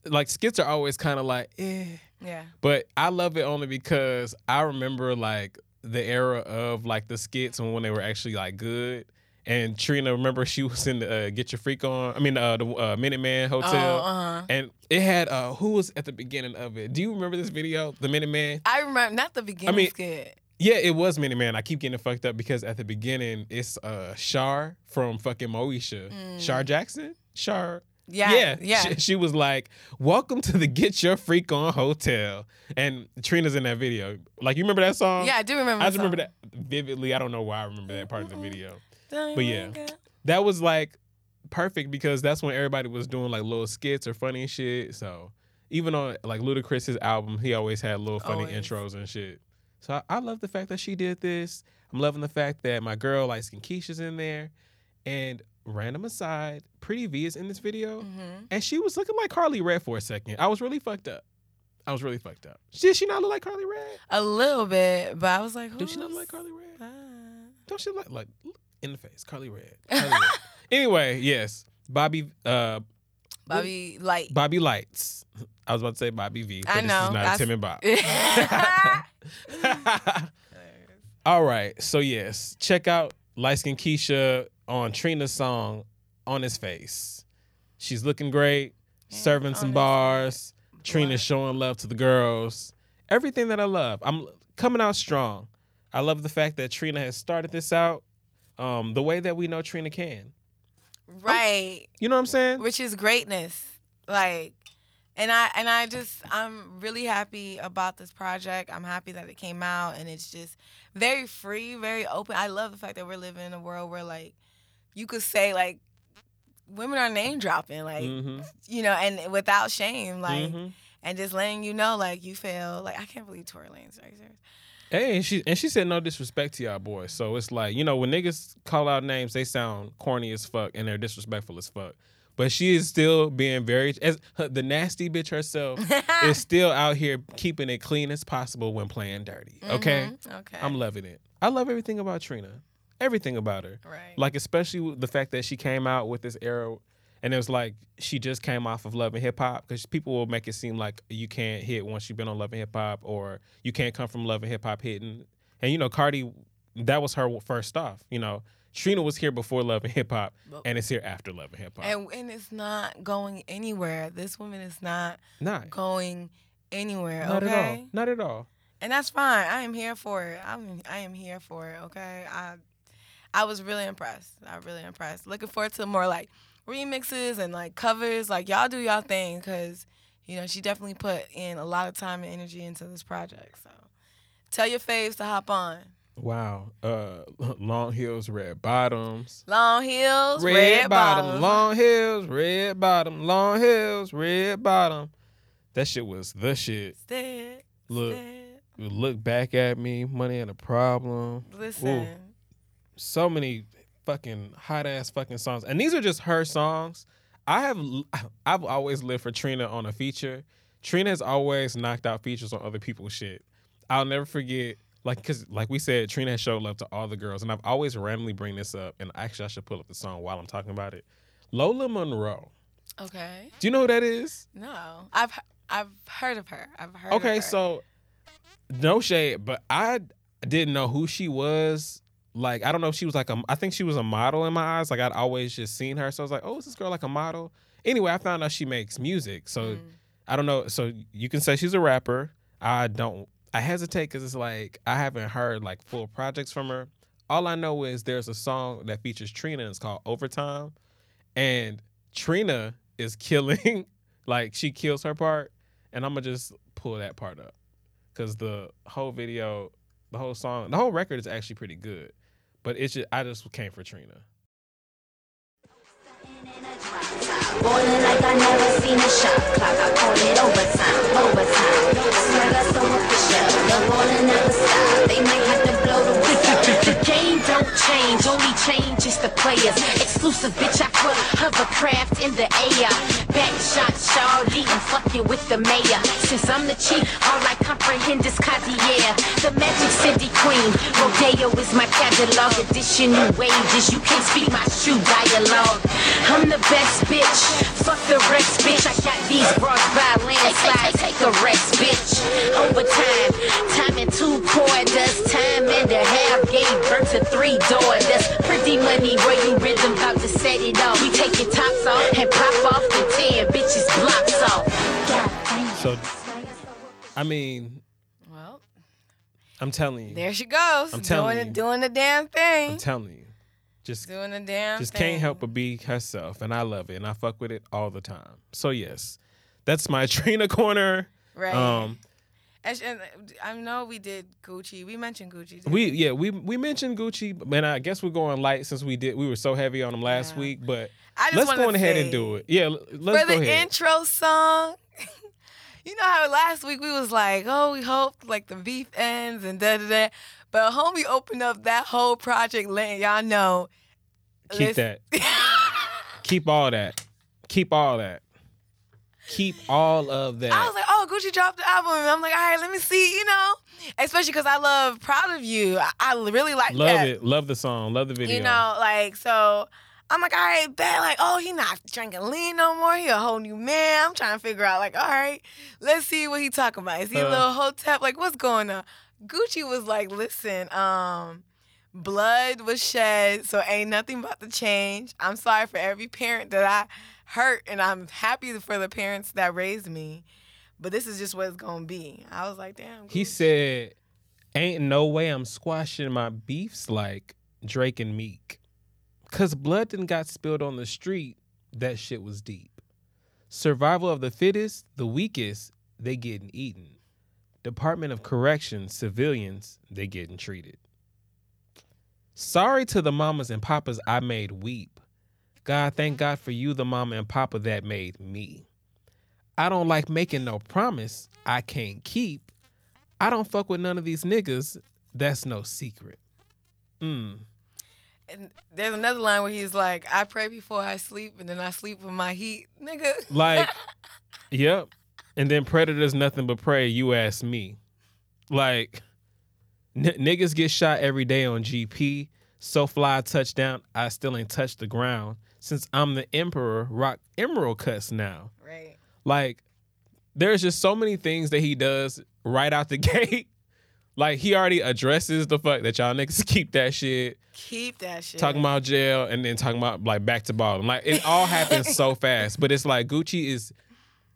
like skits are always kind of like, eh. Yeah. But I love it only because I remember like the era of like the skits and when they were actually like good. And Trina, remember she was in the uh, Get Your Freak On. I mean, uh, the uh, Minuteman Hotel, Oh, uh-huh. and it had uh, who was at the beginning of it? Do you remember this video, the Minuteman? I remember not the beginning I mean- skit. Yeah, it was Minuteman. I keep getting fucked up because at the beginning it's uh Shar from fucking Moesha. Shar Jackson? Shar. Yeah, Yeah. yeah. She, she was like, Welcome to the Get Your Freak On Hotel. And Trina's in that video. Like you remember that song? Yeah, I do remember that. I just remember that vividly. I don't know why I remember that part of the video. But yeah. That was like perfect because that's when everybody was doing like little skits or funny shit. So even on like Ludacris's album, he always had little funny Always. intros and shit. So I, I love the fact that she did this. I'm loving the fact that my girl like Skin Keisha's in there. And random aside, Pretty V is in this video. Mm-hmm. And she was looking like Karlie Redd for a second. I was really fucked up. I was really fucked up. Did she not look like Karlie Redd? A little bit, but I was like, Did she not look like Karlie Redd? that? Don't she look like in the face? Karlie Redd. Karlie Redd. anyway, yes. Bobby uh Bobby Light. Bobby Lytes. I was about to say Bobby V. But I This know. is not That's- Tim and Bob. All right. So yes, check out Light Skin Keisha on Trina's song On His Face. She's looking great, serving some bars. Trina's showing love to the girls. Everything that I love. I'm coming out strong. I love the fact that Trina has started this out um, the way that we know Trina can. right. You know what I'm saying? Which is greatness. Like, and I and I just I'm really happy about this project. I'm happy that it came out and it's just very free, very open. I love the fact that we're living in a world where like you could say like women are name dropping, like Mhm. you know, and without shame, like Mhm. and just letting you know like you feel like I can't believe Tory Lanez. Are you serious? Hey, and she and she said no disrespect to y'all boys. So it's like you know when niggas call out names, they sound corny as fuck and they're disrespectful as fuck. But she is still being very as the nasty bitch herself is still out here keeping it clean as possible when playing dirty. Okay, Mhm, okay. I'm loving it. I love everything about Trina, everything about her. Right. Like especially the fact that she came out with this era, and it was like she just came off of Love and Hip Hop because people will make it seem like you can't hit once you've been on Love and Hip Hop, or you can't come from Love and Hip Hop hitting. And you know, Cardi, that was her first off. You know, Trina was here before Love and Hip Hop, and it's here after Love and Hip Hop. And and it's not going anywhere. This woman is not Not. going anywhere. Not okay. at all. Not at all. And that's fine. I am here for it. I'm I am here for it. Okay. I I was really impressed. I really impressed. Looking forward to more like remixes and like covers. Like y'all do y'all thing because you know she definitely put in a lot of time and energy into this project. So tell your faves to hop on. Wow. Uh, long heels, red bottoms. Long heels, red, red, bottom, bottoms. long heels, red bottom, long heels, red bottom. That shit was the shit. Step, Look, look back at me, money and a problem. Listen. Ooh, so many fucking hot ass fucking songs, and these are just her songs. I have, I've always lived for Trina on a feature. Trina has always knocked out features on other people's shit. I'll never forget, like, cause like we said, Trina has showed love to all the girls, and I've always randomly bring this up. And actually, I should pull up the song while I'm talking about it. Lola Monroe. Okay. Do you know who that is? No, I've I've heard of her. I've heard. Okay, so no shade, but I didn't know who she was. Like, I don't know if she was like a. I think she was a model in my eyes. Like, I'd always just seen her, so I was like, oh, is this girl like a model? Anyway, I found out she makes music, so mm. I don't know. So you can say she's a rapper. I don't. I hesitate because it's like I haven't heard like full projects from her. All I know is there's a song that features Trina. And it's called Overtime, and Trina is killing. like she kills her part, and I'm gonna just pull that part up because the whole video, the whole song, the whole record is actually pretty good. But it's just I just came for Trina. Like I never seen a shot clock. I call it overtime, overtime. Swagger so official. The never. They might have to blow the. Change, only change is the players. Exclusive bitch, I put hovercraft in the air. Back shot, Charlie, I'm fucking with the mayor. Since I'm the chief, all I comprehend is Cartier. The magic city queen, Rodeo is my catalog. Edition new wages, you can't speak my true dialogue. I'm the best bitch, fuck the rest, bitch. I got these bras by landslide, take a rest, bitch. Overtime, time in two quarters, time and a half, gave birth to three daughters. That's pretty money where you rhythm about to set it off. We take your tops off and pop off the ten bitches blocks off. So, I mean, Well, I'm telling you, there she goes. I'm telling doing you. doing the damn thing. I'm telling you, just doing the damn just thing. can't help but be herself, and I love it, and I fuck with it all the time. So yes, that's my Trina corner. Right. Um, And, and I know we did Gucci. We mentioned Gucci. we yeah we we mentioned Gucci, and I guess we're going light since we did we were so heavy on them last week. But I just let's go ahead and do it. Yeah, let's For the ahead. intro song, you know how last week we was like, oh, we hope like the beef ends and da da da. But homie opened up that whole project, letting y'all know. Keep listen- that. Keep all that. Keep all that. Keep all of that. I was like, oh, Gucci dropped the album. I'm like, all right, let me see, you know? Especially because I love Proud of You. I, I really like that. Love that. it. Love the song. Love the video. You know, like, so I'm like, all right, bet. Like, oh, he not drinking lean no more. He a whole new man. I'm trying to figure out, like, all right, let's see what he talking about. Is he a Uh. little hotep? Like, what's going on? Gucci was like, listen, um, blood was shed, so ain't nothing about to change. I'm sorry for every parent that I hurt, and I'm happy for the parents that raised me. But this is just what it's gonna be. I was like, damn. He said, Ain't no way I'm squashing my beefs like Drake and Meek. Cause blood didn't got spilled on the street. That shit was deep. Survival of the fittest, the weakest, they getting eaten. Department of Corrections, civilians, they getting treated. Sorry to the mamas and papas I made weep. God, thank God for you, the mama and papa that made me. I don't like making no promise I can't keep. I don't fuck with none of these niggas. That's no secret. Mm. And there's another line where he's like, "I pray before I sleep, and then I sleep with my heat, nigga." Like, yep. And then predators nothing but prey. You ask me. Like, n- niggas get shot every day on GP. So fly touchdown. I still ain't touched the ground since I'm the emperor. Rock emerald cuts now. Right. Like, there's just so many things that he does right out the gate. Like he already addresses the fuck that y'all niggas keep that shit. Keep that shit. Talking about jail and then talking about like back to bottom. Like it all happens so fast. But it's like Gucci is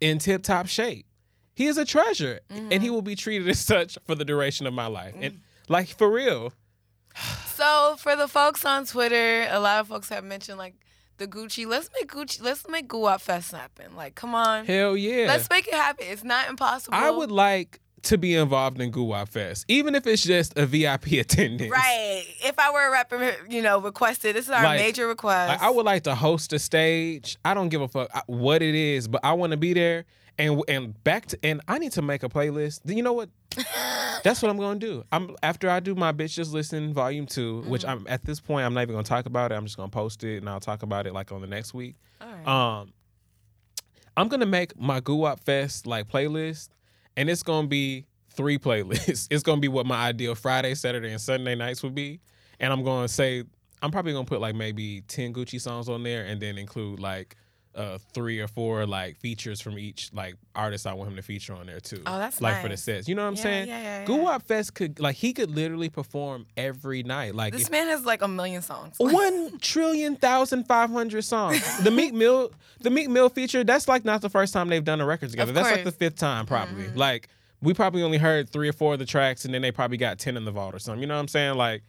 in tip top shape. He is a treasure. And he mm-hmm. will be treated as such for the duration of my life. And mm. Like for real. So for the folks on Twitter, a lot of folks have mentioned like the Gucci. Let's make Gucci. Let's make Guwap Fest happen. Like, come on. Hell yeah. Let's make it happen. It's not impossible. I would like to be involved in Guwap Fest, even if it's just a VIP attendance. Right. If I were a rapper, you know, requested, this is our Like, major request. Like, I would like to host a stage. I don't give a fuck what it is, but I want to be there. And and back to and I need to make a playlist. You know what? That's what I'm gonna do. I'm after I do my bitch just listen volume 2 which Mm-hmm. I'm at this point I'm not even gonna talk about it. I'm just gonna post it and I'll talk about it like on the next week. Um, I'm gonna make my Guwap Fest like playlist, and it's gonna be three playlists. It's gonna be what my ideal Friday, Saturday, and Sunday nights would be, and I'm gonna say I'm probably gonna put like maybe ten Gucci songs on there, and then include like uh three or four like features from each like artist I want him to feature on there too. Oh, that's like for the sets. You know what I'm Yeah, saying? yeah, yeah, yeah. Guwap Fest could like he could literally perform every night. Like this if- man has like a million songs. one trillion thousand five hundred songs. The Meek Mill, the Meek Mill feature. That's like not the first time they've done a record together. That's like the. Mm-hmm. fifth time probably. Like we probably only heard three or four of the tracks, and then they probably got ten in the vault or something. You know what I'm saying? Like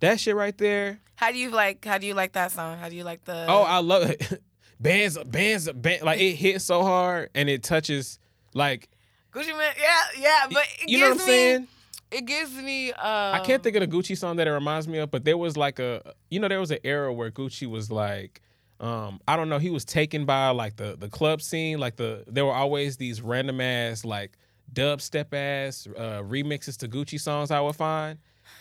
that shit right there. How do you like? How do you like that song? How do you like the? Oh, I love it. bands, bands, band, like it hits so hard and it touches like Gucci man. Yeah, yeah. But it you know what I'm me- saying. It gives me. Uh, I can't think of a Gucci song that it reminds me of, but there was like a you know there was an era where Gucci was like um I don't know he was taken by like the the club scene like the there were always these random ass like dubstep ass uh, remixes to Gucci songs I would find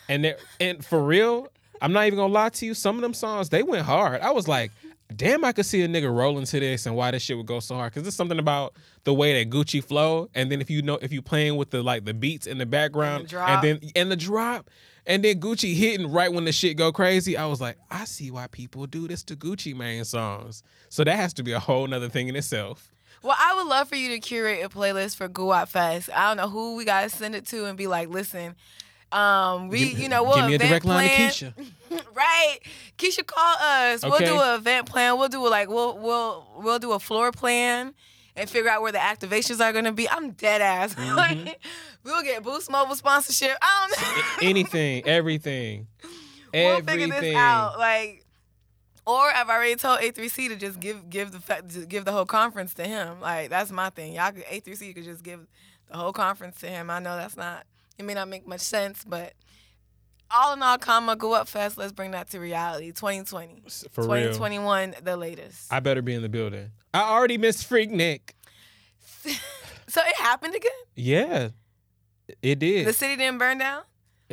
and there and for real I'm not even gonna lie to you some of them songs they went hard I was like damn I could see a nigga rolling to this and why this shit would go so hard because there's something about the way that Gucci flow and then if you know if you playing with the like the beats in the background drop. and then and the drop and then Gucci hitting right when the shit go crazy. I was like, I see why people do this to Gucci Mane songs. So that has to be a whole nother thing in itself. Well, I would love for you to curate a playlist for Guwap Fest. I don't know who we gotta send it to and be like, listen, um, we, Give- you know, we'll give me a direct line to plan. Keisha. right, Keisha, call us. We'll do an event plan. We'll do a, like we'll we'll we'll do a floor plan and figure out where the activations are gonna be. I'm dead ass. Mm-hmm. like, we'll get Boost Mobile sponsorship. I don't know. Anything, everything, we'll everything. figure this out. Like, or I've already told A3C to just give give the give the whole conference to him. Like that's my thing. Y'all A3C could just give the whole conference to him. I know that's not. It may not make much sense, but all in all, comma, Guwap Fest. Let's bring that to reality. 2020, For real. 2021, the latest. I better be in the building. I already missed Freaknik. So it happened again. Yeah, it did. The city didn't burn down.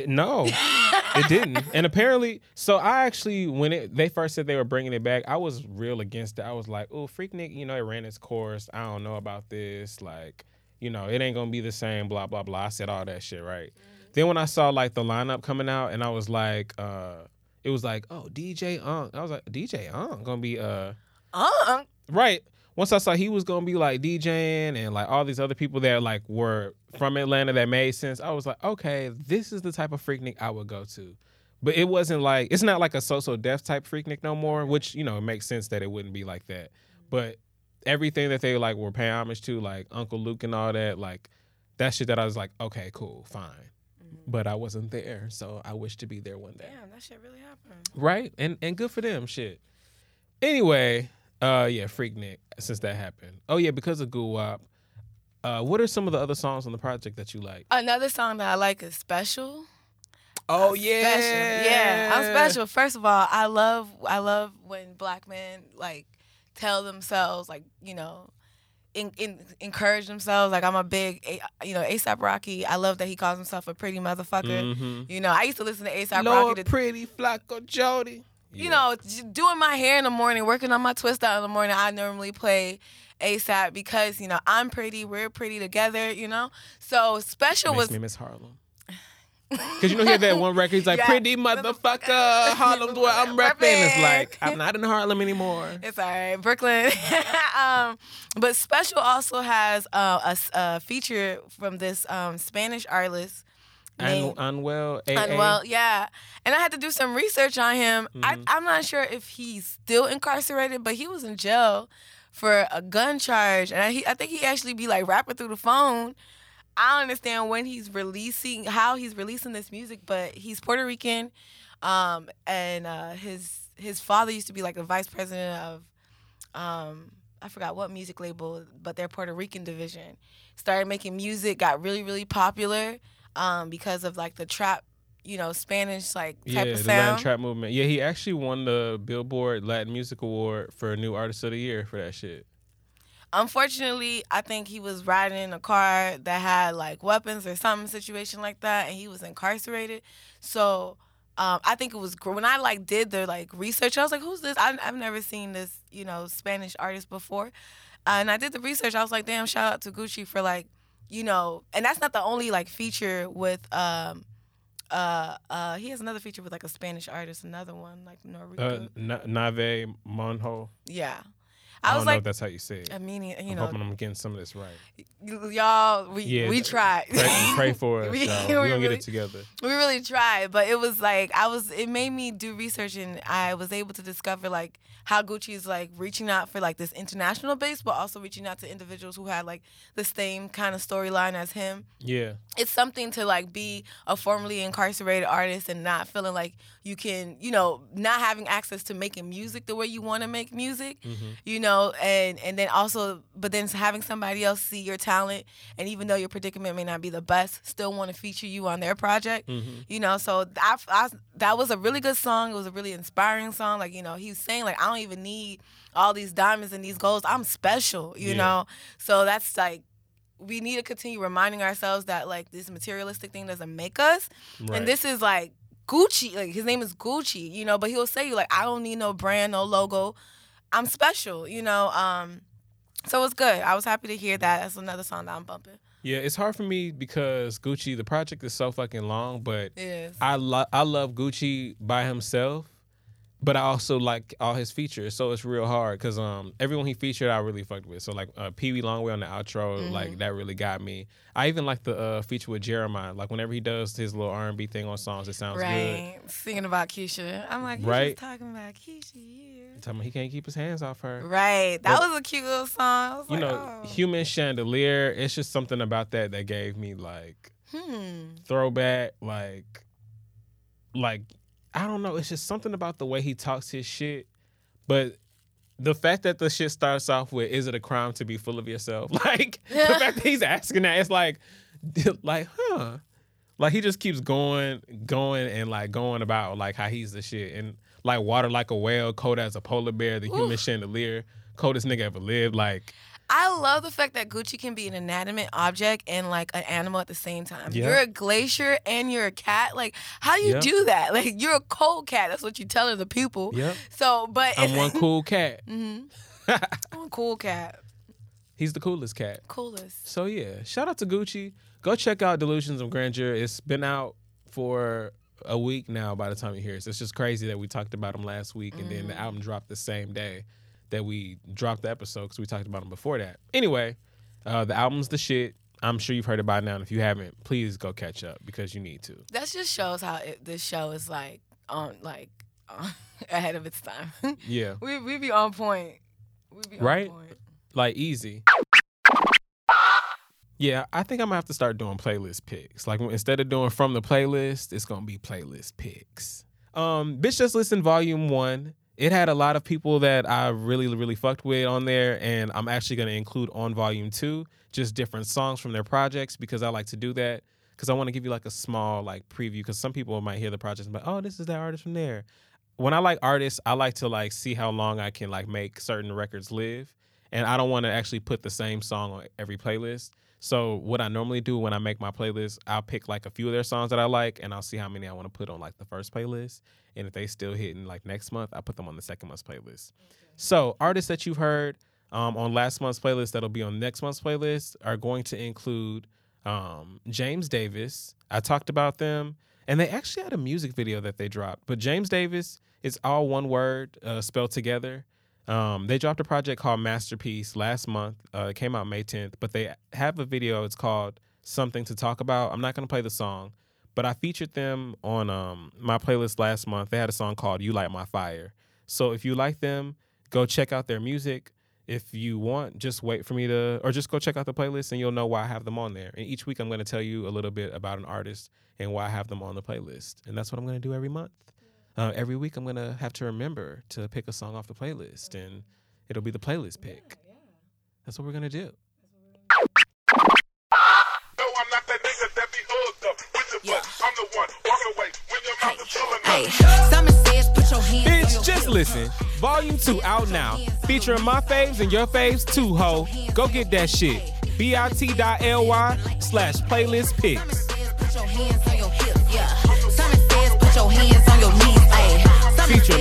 No, it didn't. And apparently, so I actually, when it they first said they were bringing it back, I was real against it. I was like, oh, Freaknik, you know, it ran its course. I don't know about this. Like, you know, it ain't gonna be the same. Blah blah blah. I said all that shit, right? Then when I saw like the lineup coming out, and I was like, uh, it was like, oh, DJ Unk. I was like, DJ Unk gonna be uh, Uh, right. Once I saw he was gonna be like DJing and like all these other people that like were from Atlanta that made sense, I was like, okay, this is the type of freaknik I would go to. But it wasn't like it's not like a So So Def type freaknik no more, which you know it makes sense that it wouldn't be like that. But everything that they like were paying homage to, like Uncle Luke and all that, like that shit that I was like, okay, cool, fine. But I wasn't there, so I wish to be there one day. damn, that shit really happened. Right? And and good for them, shit. Anyway, Uh, yeah, Freaknik. Since that happened. Oh yeah, because of Guwap. Uh, what are some of the other songs on the project that you like? Another song that I like is Special. Oh I'm special. Yeah, I'm special. First of all, I love I love when black men like tell themselves like, you know, in, in, encourage themselves. Like I'm a big, you know, ASAP Rocky. I love that he calls himself a pretty motherfucker. Mhm. You know, I used to listen to ASAP Lord Rocky. To, Pretty Flacko Jodye. you know, doing my hair in the morning, working on my twist out in the morning. I normally play ASAP because you know I'm pretty, we're pretty together. You know, so special Makes was me miss Harlem. Cause you know he had that one record. He's like, Yeah. "Pretty motherfucker, Harlem's where I'm repping." It's like I'm not in Harlem anymore. It's all right, Brooklyn. um, but Special also has uh, a a, feature from this um, Spanish artist. Un- named Anuel, AA. Anuel, yeah. And I had to do some research on him. I, Mhm. I'm not sure if he's still incarcerated, but he was in jail for a gun charge, and I, he, I think he actually be like rapping through the phone. I don't understand when he's releasing, how he's releasing this music, but he's Puerto Rican, um, and uh, his his father used to be like the vice president of, um, I forgot what music label, but their Puerto Rican division. Started making music, got really really popular, um, because of like the trap, you know, Spanish like Yeah, type of the Latin trap movement. Yeah, he actually won the Billboard Latin Music Award for New Artist of the Year for that shit. Unfortunately, I think he was riding in a car that had like weapons or some situation like that, and he was incarcerated. So um, I think it was when I like did the like research. I was like, "Who's this? I, I've never seen this, you know, Spanish artist before." Uh, and I did the research. I was like, "Damn!" Shout out to Gucci for like, you know, and that's not the only like feature with. Um, uh, uh, he has another feature with like a Spanish artist, another one like Norwegian. Uh, Na- Nave Monho. yeah, I, I, was like, that's how you say it. I mean, you I'm know, hoping I'm getting some of this right. y- y'all, we Yeah, we tried. Pray, pray for us, We- y'all. we We're gonna get it together. we really tried, but it was like I was. It made me do research, and I was able to discover like how Gucci is like reaching out for like this international base, but also reaching out to individuals who had like the same kind of storyline as him. Yeah. It's something to like be a formerly incarcerated artist and not feeling like you can, you know, not having access to making music the way you want to make music mm-hmm. you know and and then also but then having somebody else see your talent and even though your predicament may not be the best still want to feature you on their project mm-hmm. you know so I, I, that was a really good song. It was a really inspiring song. Like you know he was saying like i don't even need all these diamonds and these golds. I'm special you Yeah. know? So that's like we need to continue reminding ourselves that like this materialistic thing doesn't make us. Right. and this is like Gucci, like his name is Gucci, you know, but he'll say you like, I don't need no brand, no logo. I'm special, you know. Um, so it's good. I was happy to hear that. That's another song that I'm bumping. Yeah, it's hard for me because Gucci, the project is so fucking long, but. I love I love Gucci by himself, but I also like all his features. So it's real hard because um everyone he featured I really fucked with. So like uh, Pee Wee Longway on the outro, like Mhm. that really got me. I even like the uh, feature with Jeremiah. Like whenever he does his little R and B thing on songs, it sounds right. Singing about Keisha. I'm like, Right. talking about Keisha good. Tell me he can't keep his hands off her. Right. That But- was a cute little song. I was You like, know, oh. human chandelier. It's just something about that that gave me like Hmm. throwback, like, like I don't know. It's just something about the way he talks his shit. But the fact that the shit starts off with "Is it a crime to be full of yourself?" Like the fact that he's asking that, it's like, like, huh? Like he just keeps going, going, and like going about like how he's the shit, and like water like a whale, cold as a polar bear, the human chandelier, coldest nigga ever lived. Like, I love the fact that Gucci can be an inanimate object and like an animal at the same time. Yeah. You're a glacier and you're a cat. Like, how do you Yeah. do that? Like, you're a cold cat. That's what you tell the people. Yeah. So, but I'm one cool cat. hmm I'm a cool cat. He's the coolest cat. Coolest. So yeah, shout out to Gucci. Go check out Delusions of Grandeur. It's been out for a week now by the time you hear it. So it's just crazy that we talked about him last week and then the Mm. album dropped the same day that we dropped the episode because we talked about them before that. Anyway, uh, the album's the shit. I'm sure you've heard it by now. And if you haven't, please go catch up because you need to. That just shows how it, this show is like on like ahead of its time. Yeah. we we be on point. We be Right? on point. Like easy. Yeah, I think I'm gonna have to start doing playlist picks. Like instead of doing from the playlist, it's gonna be playlist picks. Um, Bitch Just Listen Volume One it had a lot of people that I really, really fucked with on there, and I'm actually going to include on volume two just different songs from their projects because I like to do that because I want to give you like a small like preview because some people might hear the projects and be like, oh, this is that artist from there. When I like artists, I like to like see how long I can like make certain records live, and I don't want to actually put the same song on every playlist. So what I normally do when I make my playlist, I'll pick like a few of their songs that I like, and I'll see how many I want to put on like the first playlist. And if they still hitting like next month, I put them on the second month's playlist. So artists that you've heard um, on last month's playlist that'll be on next month's playlist are going to include um, James Davis. I talked about them, and they actually had a music video that they dropped. But James Davis is all one word uh, spelled together. Um, they dropped a project called Masterpiece last month. Uh, it came out May 10th, but they have a video. It's called Something to Talk About. I'm not going to play the song, but I featured them on um, my playlist last month. They had a song called You Light My Fire. So if you like them, go check out their music. If you want, just wait for me to, or just go check out the playlist and you'll know why I have them on there. And each week I'm going to tell you a little bit about an artist and why I have them on the playlist. And that's what I'm going to do every month. Uh, every week I'm going to have to remember to pick a song off the playlist and it'll be the playlist pick. That's what we're going to do. Hey, Simon says, put your hands on Bitch, just listen. Volume 2 out now. Featuring my faves and your faves too, ho. Go get that shit. bit.ly slash playlist picks.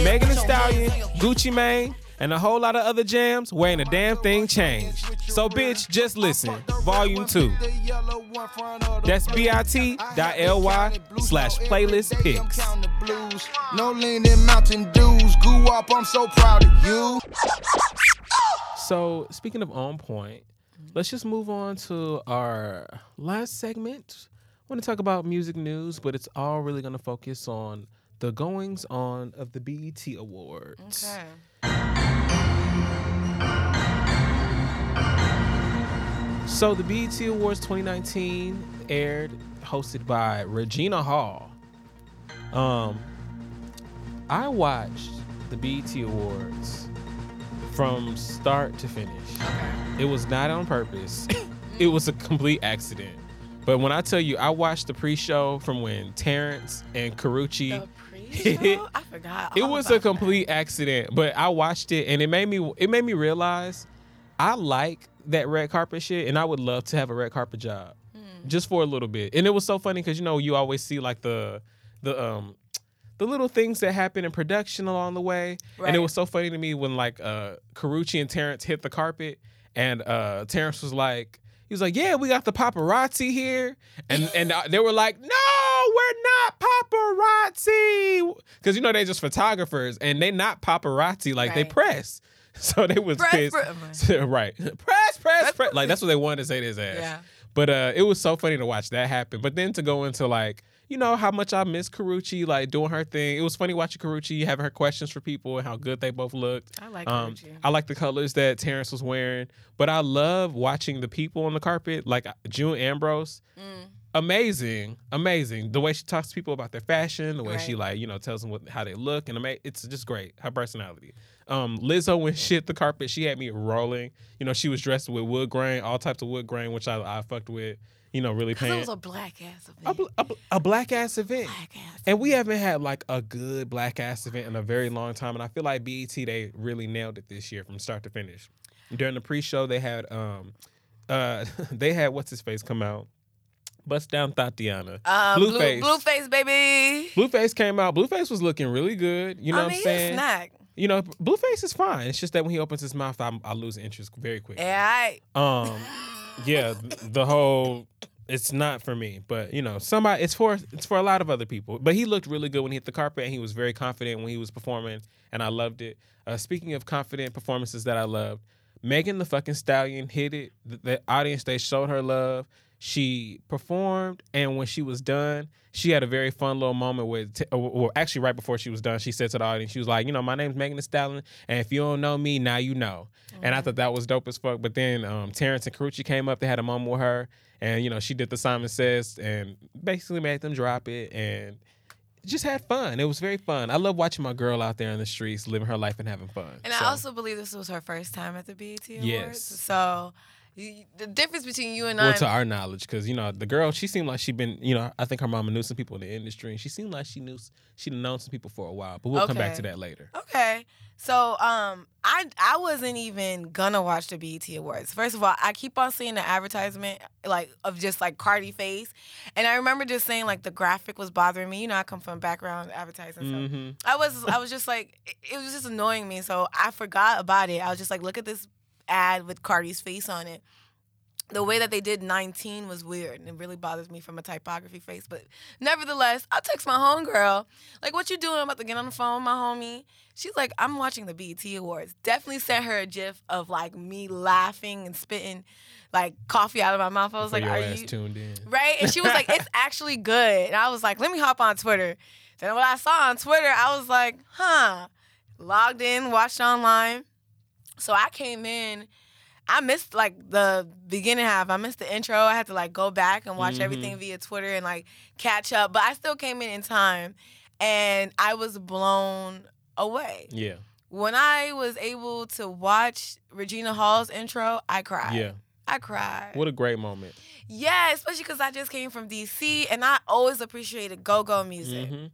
Megan Thee Stallion, Gucci Mane, and a whole lot of other jams where ain't a damn thing changed. So, bitch, just listen. Volume 2. That's bit.ly slash playlist picks. No leaning Mountain Dews. Grew up, I'm so proud of you. So, speaking of on point, let's just move on to our last segment. I want to talk about music news, but it's all really going to focus on the goings on of the BET Awards. Okay. So, the BET Awards 2019 aired, hosted by Regina Hall. Um, I watched the BET Awards from start to finish. It was not on purpose. it was a complete accident. But when I tell you, I watched the pre-show from when Terrence and Karrueche I forgot. It was a about that. complete accident, but I watched it and it made me it made me realize I like that red carpet shit and I would love to have a red carpet job. Hmm. Just for a little bit. And it was so funny cuz you know you always see like the the um the little things that happen in production along the way. And it was so funny to me when like uh Karrueche and Terrence hit the carpet and uh Terrence was like he was like, "Yeah, we got the paparazzi here," and and they were like, "No, we're not paparazzi," because you know they're just photographers and they're not paparazzi, like they press. So they was Press, pissed, right? Press, press, press. Like that's what they wanted to say to his ass. Yeah. But uh, it was so funny to watch that happen. But then to go into like, you know, how much I miss Karrueche, like doing her thing. It was funny watching Karrueche having her questions for people and how good they both looked. I like um. I like the colors that Terrence was wearing. But I love watching the people on the carpet, like June Ambrose. Mm. Amazing, amazing. The way she talks to people about their fashion, the way she like, you know, tells them what how they look, and ama- it's just great. Her personality. Um, Lizzo when shit the carpet, she had me rolling. You know, she was dressed with wood grain, all types of wood grain, which I, I fucked with. You know, really Cause it was a black ass event. a, bl- a, bl- a black ass event. and we haven't had like a good black ass event in a very long time. And I feel like BET they really nailed it this year from start to finish. During the pre-show, they had um uh they had what's his face come out. Bust down Tatiana. Um, blue, Blueface. Blueface, baby. Blueface came out. Blueface was looking really good. You know I what mean, I'm he a saying? snack. You know, Blueface is fine. It's just that when he opens his mouth, I, I lose interest very quick. Yeah, I, Um, yeah, the whole it's not for me, but you know, somebody it's for it's for a lot of other people. But he looked really good when he hit the carpet, and he was very confident when he was performing, and I loved it. Uh, speaking of confident performances that I loved, Megan the fucking Stallion hit it. The, the audience they showed her love. She performed, and when she was done, she had a very fun little moment with. T- or, or actually, right before she was done, she said to the audience, "She was like, you know, my name's Megan Thee Stallion, and if you don't know me, now you know." And I thought that was dope as fuck. But then um, Terrence and Karrueche came up. They had a moment with her, and you know, she did the Simon Says, and basically made them drop it. And just had fun. It was very fun. I love watching my girl out there in the streets, living her life and having fun. And So, I also believe this was her first time at the BET Awards. Yes. So the difference between you and well, I. to our knowledge, because you know the girl, she seemed like she'd been, you know, I think her mama knew some people in the industry, and she seemed like she knew she'd known some people for a while. But we'll come back to that later. Okay. So um I I wasn't even gonna watch the BET Awards. First of all, I keep on seeing the advertisement like of just like Cardi face. And I remember just saying like the graphic was bothering me. You know, I come from background advertising. So Mhm. I was I was just like it, it was just annoying me. So I forgot about it. I was just like, look at this ad with Cardi's face on it. The way that they did 19 was weird and it really bothers me from a typography face. But nevertheless, I text my homegirl, like, what you doing? I'm about to get on the phone with my homie. She's like, I'm watching the BET Awards. Definitely sent her a gif of like me laughing and spitting like coffee out of my mouth. I was Before like, are you tuned in. right? And she was like, it's actually good. And I was like, let me hop on Twitter. Then what I saw on Twitter, I was like, huh. Logged in, watched online. So I came in. I missed like the beginning half. I missed the intro. I had to like go back and watch Mhm. everything via Twitter and like catch up. But I still came in in time, and I was blown away. Yeah. When I was able to watch Regina Hall's intro, I cried. Yeah. I cried. What a great moment. Yeah, especially because I just came from DC and I always appreciated go go music. Mhm.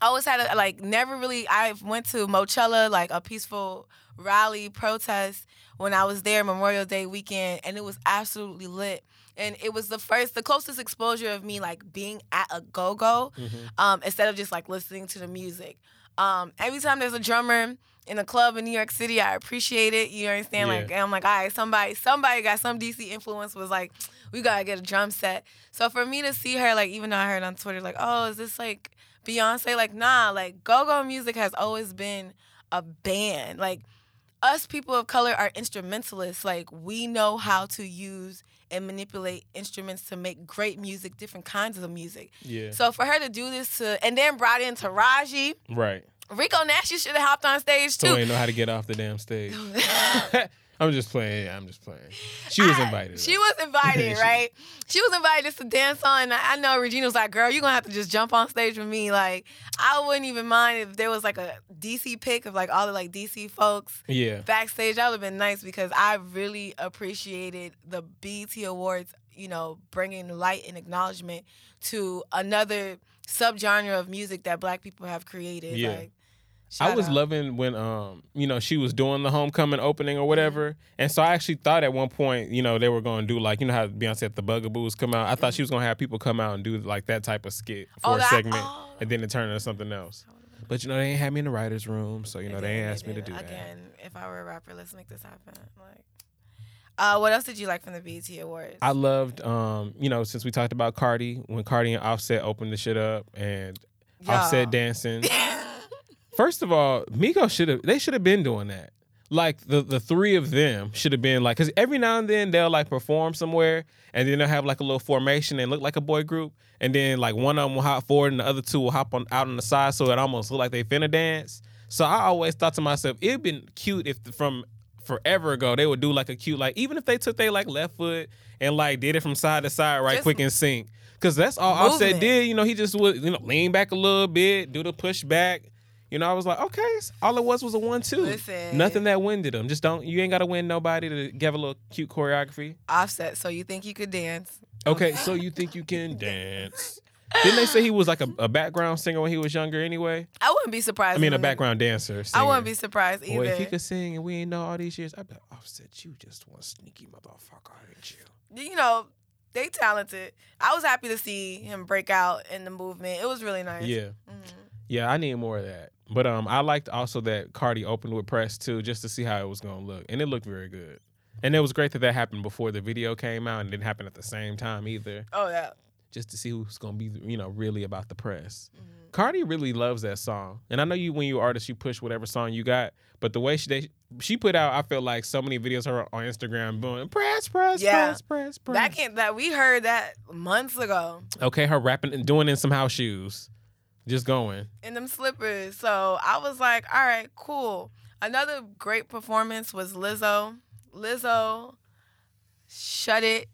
I always had a like never really I went to Moechella, like a peaceful rally protest when I was there Memorial Day weekend and it was absolutely lit. And it was the first the closest exposure of me like being at a go go um, instead of just like listening to the music. Um, every time there's a drummer in a club in New York City, I appreciate it. You understand? Like Yeah. I'm like, all right, somebody, somebody got some DC influence was like, we gotta get a drum set. So for me to see her, like, even though I heard on Twitter, like, oh, is this like Beyonce? Like, nah, like go-go music has always been a band. Like us people of color are instrumentalists. Like we know how to use and manipulate instruments to make great music, different kinds of music. Yeah. So for her to do this to and then brought in Taraji, Right. Rico Nasty, you should have hopped on stage So too. ain't know how to get off the damn stage. I'm just playing. Yeah, I'm just playing. She was invited. She was invited, right? She was invited just to dance on. And I I know Regina was like, "Girl, you're gonna have to just jump on stage with me." Like, I wouldn't even mind if there was like a DC pick of like all the like DC folks Yeah. backstage. That would have been nice because I really appreciated the BET Awards. You know, bringing light and acknowledgement to another subgenre of music that Black people have created. Yeah. Like, I was out. loving when um you know she was doing the homecoming opening or whatever, and so I actually thought at one point you know they were going to do like you know how Beyonce at the Bugaboos come out. I thought she was going to have people come out and do like that type of skit for Oh, a that- segment, and then it turned into something else. But you know they ain't had me in the writers' room, so you know they ain't asked me to do that. Again, if I were a rapper, let's make this happen. Like, uh, what else did you like from the BET Awards? I loved um you know since we talked about Cardi when Cardi and Offset opened the shit up and Offset dancing. First of all, Migos should have they should have been doing that. Like the the three of them should have been like because every now and then they'll like perform somewhere and then they'll have like a little formation and look like a boy group and then like one of them will hop forward and the other two will hop on out on the side so it almost look like they finna dance. So I always thought to myself it'd been cute if from forever ago they would do like a cute like even if they took their like left foot and like did it from side to side right Just quick and sync because that's all Offset did. You know he just would you know lean back a little bit, do the push back. You know, I was like, okay, all it was was a one-two. Listen. Nothing that winded them. Just don't. You ain't got to win nobody to give a little cute choreography. Offset. So you think you could dance? Okay, so you think you can dance? Didn't they say he was like a, a background singer when he was younger? Anyway, I wouldn't be surprised. I mean, a background dancer. I wouldn't be surprised either. Boy, if he could sing and we ain't know all these years, I bet Offset, you just one sneaky motherfucker, ain't you? you know, they talented. I was happy to see him break out in the movement. It was really nice. Yeah. Mm-hmm. Yeah, I need more of that. But um, I liked also that Cardi opened with press too, just to see how it was gonna look, and it looked very good. And it was great that that happened before the video came out, and didn't happen at the same time either. Oh yeah. Just to see who's gonna be, you know, really about the press. Mm-hmm. Cardi really loves that song, and I know you when you're artist, you push whatever song you got. But the way she they, she put out, I feel like so many videos her on Instagram doing press, press, Yeah. press, press, press. That can't. That we heard that months ago Okay, her rapping and doing in some house shoes, just going. in them slippers. So I was like, all right, cool. Another great performance was Lizzo. Lizzo shut it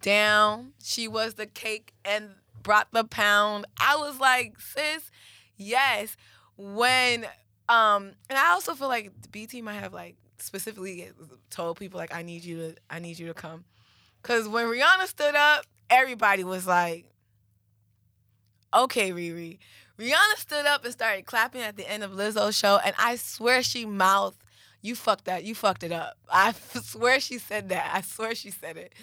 down. She was the cake and brought the pound. I was like, sis, yes. When um, and I also feel like BT might have like specifically told people like, I need you to, I need you to come, because when Rihanna stood up, everybody was like, okay, Riri. Rihanna stood up and started clapping at the end of Lizzo's show, and I swear she mouthed, "You fucked that. You fucked it up." I swear she said that. I swear she said it.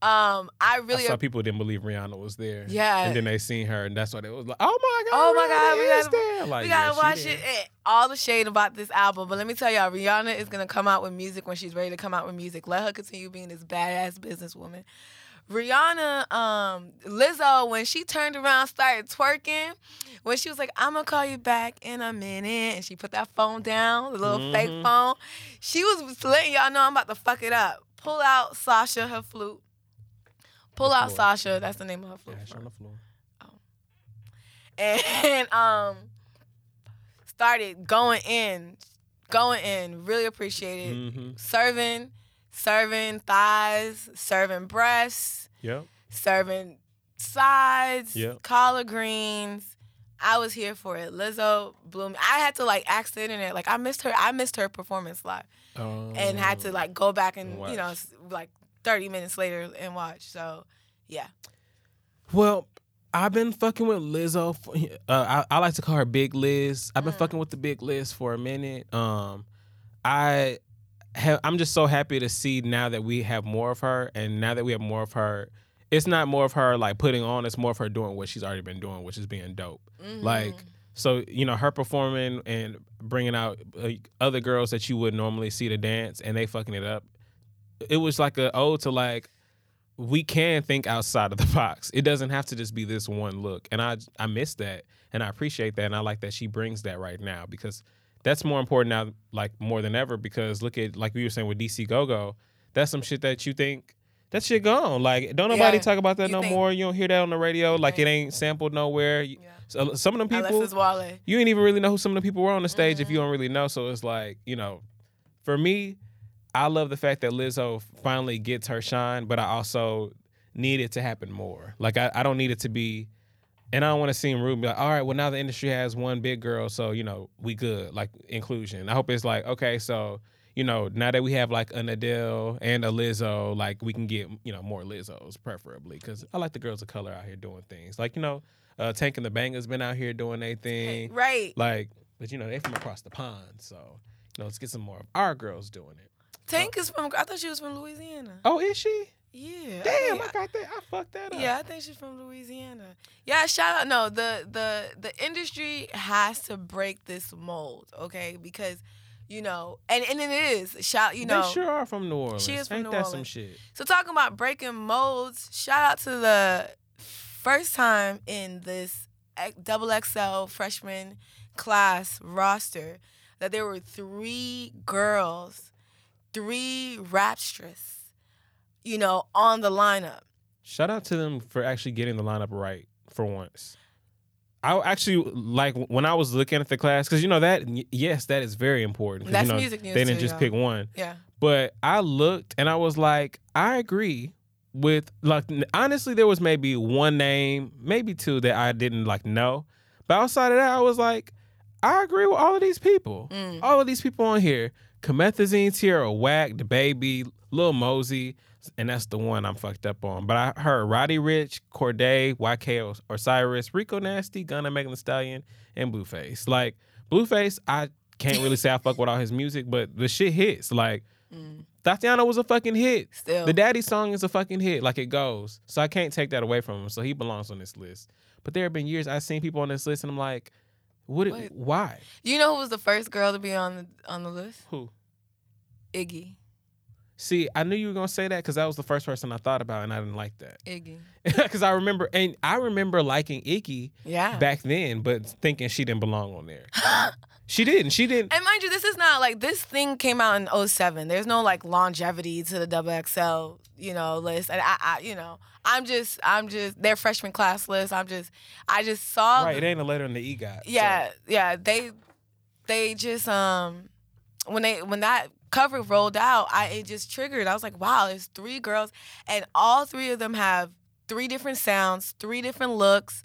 Um, I really I saw people didn't believe Rihanna was there. Yeah. and then they seen her, and that's why they was like, "Oh my god, Oh my God, we gotta, there." Like, we gotta yeah, watch it. Eh, All the shade about this album, but let me tell y'all, Rihanna is gonna come out with music when she's ready to come out with music. Let her continue being this badass businesswoman. Rihanna, um, Lizzo, when she turned around, started twerking, when she was like, "I'm gonna call you back in a minute," and she put that phone down, the little fake Mhm. phone, she was letting y'all know I'm about to fuck it up. Pull out Sasha, her flute. Pull out floor. Sasha. That's the name of her flute. Ash on the floor. and um started going in, going in. Really appreciate it. Mhm. Serving, serving thighs, serving breasts, Yep. serving sides, Yep. collard greens. I was here for it. Lizzo blew me. I had to like ask the internet. Like I missed her. I missed her performance live, and had to like go back and And you know like thirty minutes later and watch. So yeah. Well, I've been fucking with Lizzo. For, uh, I, I like to call her Big Liz. I've been fucking with the Big Liz for a minute. Um, I have. I'm just so happy to see now that we have more of her, and now that we have more of her, it's not more of her like putting on. It's more of her doing what she's already been doing, which is being dope. Like. So you know her performing and bringing out uh, other girls that you would normally see to dance, and they fucking it up. It was like a ode to like we can think outside of the box. It doesn't have to just be this one look. And I I miss that and I appreciate that and I like that she brings that right now because that's more important now like more than ever because look at like we were saying with DC Go-Go, that's some shit that you think that shit gone. Like don't nobody Yeah, talk about that no think- more. You don't hear that on the radio. Like it ain't sampled nowhere. You- So some of them people Unless it's Wale. you ain't even really know who some of the people were on the stage Mm-hmm. if you don't really know. So it's like, you know, for me, I love the fact that Lizzo finally gets her shine, but I also need it to happen more. Like I, I don't need it to be and I don't want to seem rude and be like, all right, well now the industry has one big girl, so you know, we good. Like inclusion. I hope it's like, okay, so you know, now that we have like an Adele and a Lizzo, like we can get, you know, more Lizzos preferably. Cause I like the girls of color out here doing things. Like, you know, uh Tank and the Bangas been out here doing their thing. Right. Like, but you know, they from across the pond. So, you know, let's get some more of our girls doing it. Tank is from. I thought she was from Louisiana. Oh, is she? Yeah. Damn, think- I got that. I fucked that up. Yeah, I think she's from Louisiana. Yeah, shout out. No, the the the industry has to break this mold, okay? Because you know, and and it is shout. You know, they sure are from New Orleans. She is from Ain't New that Orleans. some shit? So talking about breaking molds, shout out to the first time in this double XL freshman class roster that there were three girls, three rapstress, you know, on the lineup. Shout out to them for actually getting the lineup right for once. I actually like when I was looking at the class because you know that yes, that is very important. That's you know, music news They didn't too, just y'all. pick one. Yeah. But I looked and I was like, I agree with like honestly, there was maybe one name, maybe two that I didn't like know. But outside of that, I was like, I agree with all of these people. Mm. All of these people on here. Comethazine, Tierra Whack, DaBaby, Lil Mosey, and that's the one I'm fucked up on. But I heard Roddy Ricch, Corday, YK Os- Osiris, Rico Nasty, Gunna, Megan Thee Stallion, and Blueface. Like Blueface, I can't really say I fuck with all his music, but the shit hits. Like mm. Thotiana was a fucking hit. Still. The Daddy song is a fucking hit. Like it goes. So I can't take that away from him. So he belongs on this list. But there have been years I've seen people on this list and I'm like, what? it- Why? You know who was the first girl to be on the on the list? Who? Iggy. See, I knew you were gonna say that because that was the first person I thought about, and I didn't like that. Iggy. Because I remember, and I remember liking Iggy Yeah. back then, but thinking she didn't belong on there. she didn't. She didn't. And mind you, this is not like this thing came out in 07. There's no like longevity to the double XL, you know, list. And I, I you know, I'm just, I'm just their freshman class list. I'm just, I just saw. Right, it ain't a letter in the EGOT. so- yeah, yeah. They, they just um, when they when that cover rolled out, I it just triggered. I was like, wow, there's three girls, and all three of them have three different sounds, three different looks.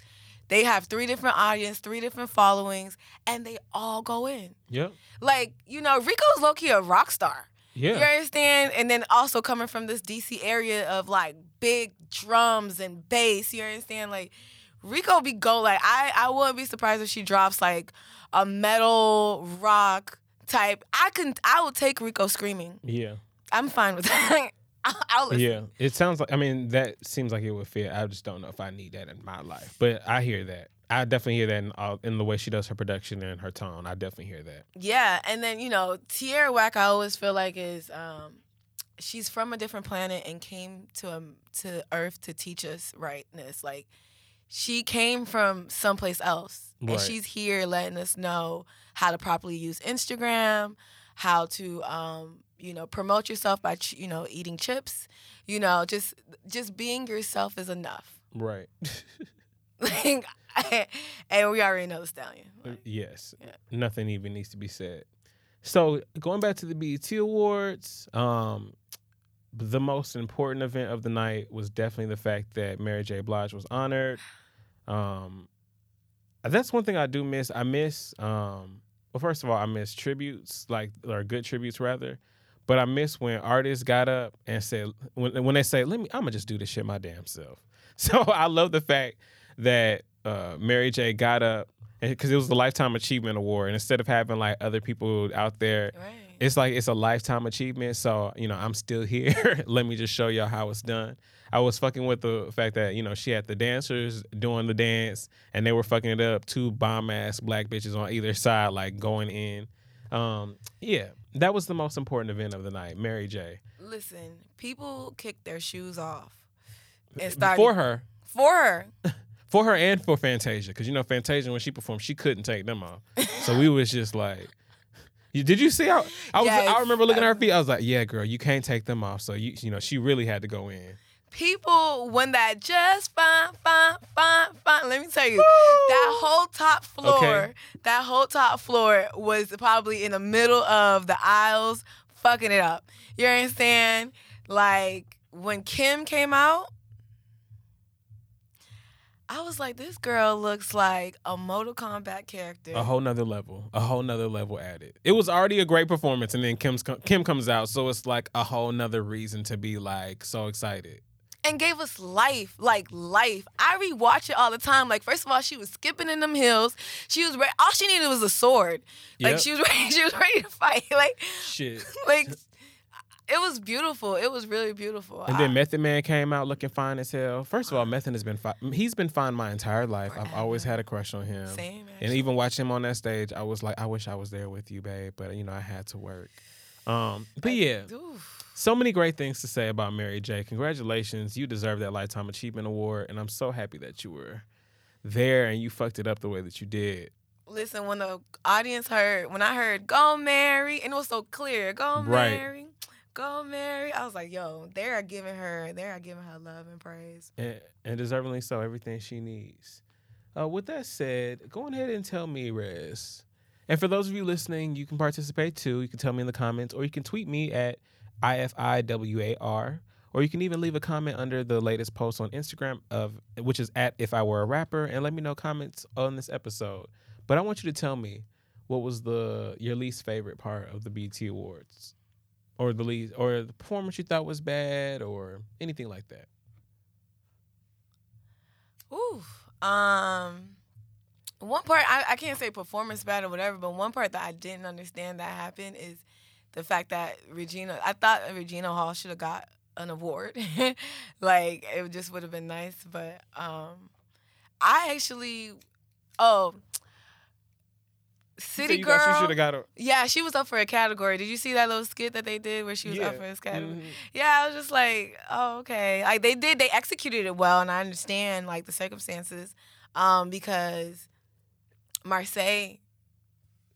They have three different audience, three different followings, and they all go in. Yep. Like, you know, Rico's low key a rock star. Yeah. You understand? And then also coming from this DC area of like big drums and bass, you understand? Like Rico be go like I I wouldn't be surprised if she drops like a metal rock type. I can I would take Rico screaming. Yeah. I'm fine with that. I'll, I'll listen. Yeah. It sounds like I mean that seems like it would fit. I just don't know if I need that in my life. But I hear that. I definitely hear that in, uh, in the way she does her production and her tone. I definitely hear that. Yeah, and then you know Tierra Whack, I always feel like is um, she's from a different planet and came to um, to Earth to teach us rightness. Like she came from someplace else, Right. and she's here letting us know how to properly use Instagram, how to um, you know promote yourself by ch- you know eating chips. You know, just just being yourself is enough. Right. Like, and we already know the stallion. yes. Nothing even needs to be said. So going back to the BET Awards, um, the most important event of the night was definitely the fact that Mary J. Blige was honored. Um, that's one thing I do miss. I miss, um, well, first of all, I miss tributes, like or good tributes rather. But I miss when artists got up and said when when they say, "Let me, I'm gonna just do this shit my damn self." So I love the fact that uh, Mary J. got up because it was the Lifetime Achievement Award, and instead of having like other people out there, it's like it's a lifetime achievement. So you know, I'm still here. Let me just show y'all how it's done. I was fucking with the fact that you know she had the dancers doing the dance, and they were fucking it up. Two bomb ass black bitches on either side, like going in. Um, yeah, that was the most important event of the night. Mary J. Listen, people kicked their shoes off and started For her, For her. for her, and for Fantasia, because you know Fantasia when she performed, she couldn't take them off. So we was just like. You, did you see how I was? I remember looking at her feet. I was like, "Yeah, girl, you can't take them off." So you, you know, she really had to go in. People, when that just fine, fine, fine, fine. Let me tell you, that whole top floor, Okay. that whole top floor was probably in the middle of the aisles, fucking it up. You understand? Like when Kim came out, I was like, this girl looks like a Mortal Kombat character. A whole nother level, a whole nother level added. It was already a great performance, and then Kim's Kim comes out, so it's like a whole nother reason to be like so excited. And gave us life, like life. I rewatch it all the time. Like first of all, she was skipping in them hills. She was ready. All she needed was a sword. Like Yep. she was ready. She was ready to fight. Like Shit. like it was beautiful. It was really beautiful. And I- then Method Man came out looking fine as hell. First of all, uh-huh. Method has been fine. He's been fine my entire life. I've always had a crush on him. Same, And even watching him on that stage, I was like, I wish I was there with you, babe. But you know, I had to work. Um, but yeah, so many great things to say about Mary J. Congratulations, you deserve that Lifetime Achievement Award, and I'm so happy that you were there and you fucked it up the way that you did. Listen, when the audience heard, when I heard "Go Mary," and it was so clear, "Go Right. Mary, Go Mary," I was like, "Yo, they are giving her, they are giving her love and praise." and, and deservingly so, everything she needs. Uh, with that said, go ahead and tell me, Rez. And for those of you listening, you can participate too. You can tell me in the comments, or you can tweet me at IFIWAR, or you can even leave a comment under the latest post on Instagram of which is at If I Were a Rapper, and let me know comments on this episode. But I want you to tell me what was the your least favorite part of the BT Awards, or the least, or the performance you thought was bad, or anything like that. Ooh. Um one part I, I can't say performance bad or whatever, but one part that I didn't understand that happened is the fact that Regina I thought Regina Hall should have got an award. like it just would have been nice, but um I actually oh City you Girl. she got a- Yeah, she was up for a category. Did you see that little skit that they did where she was up for this category? Mhm. Yeah, I was just like, oh, okay. Like they did, they executed it well, and I understand like the circumstances, um, because Marseille,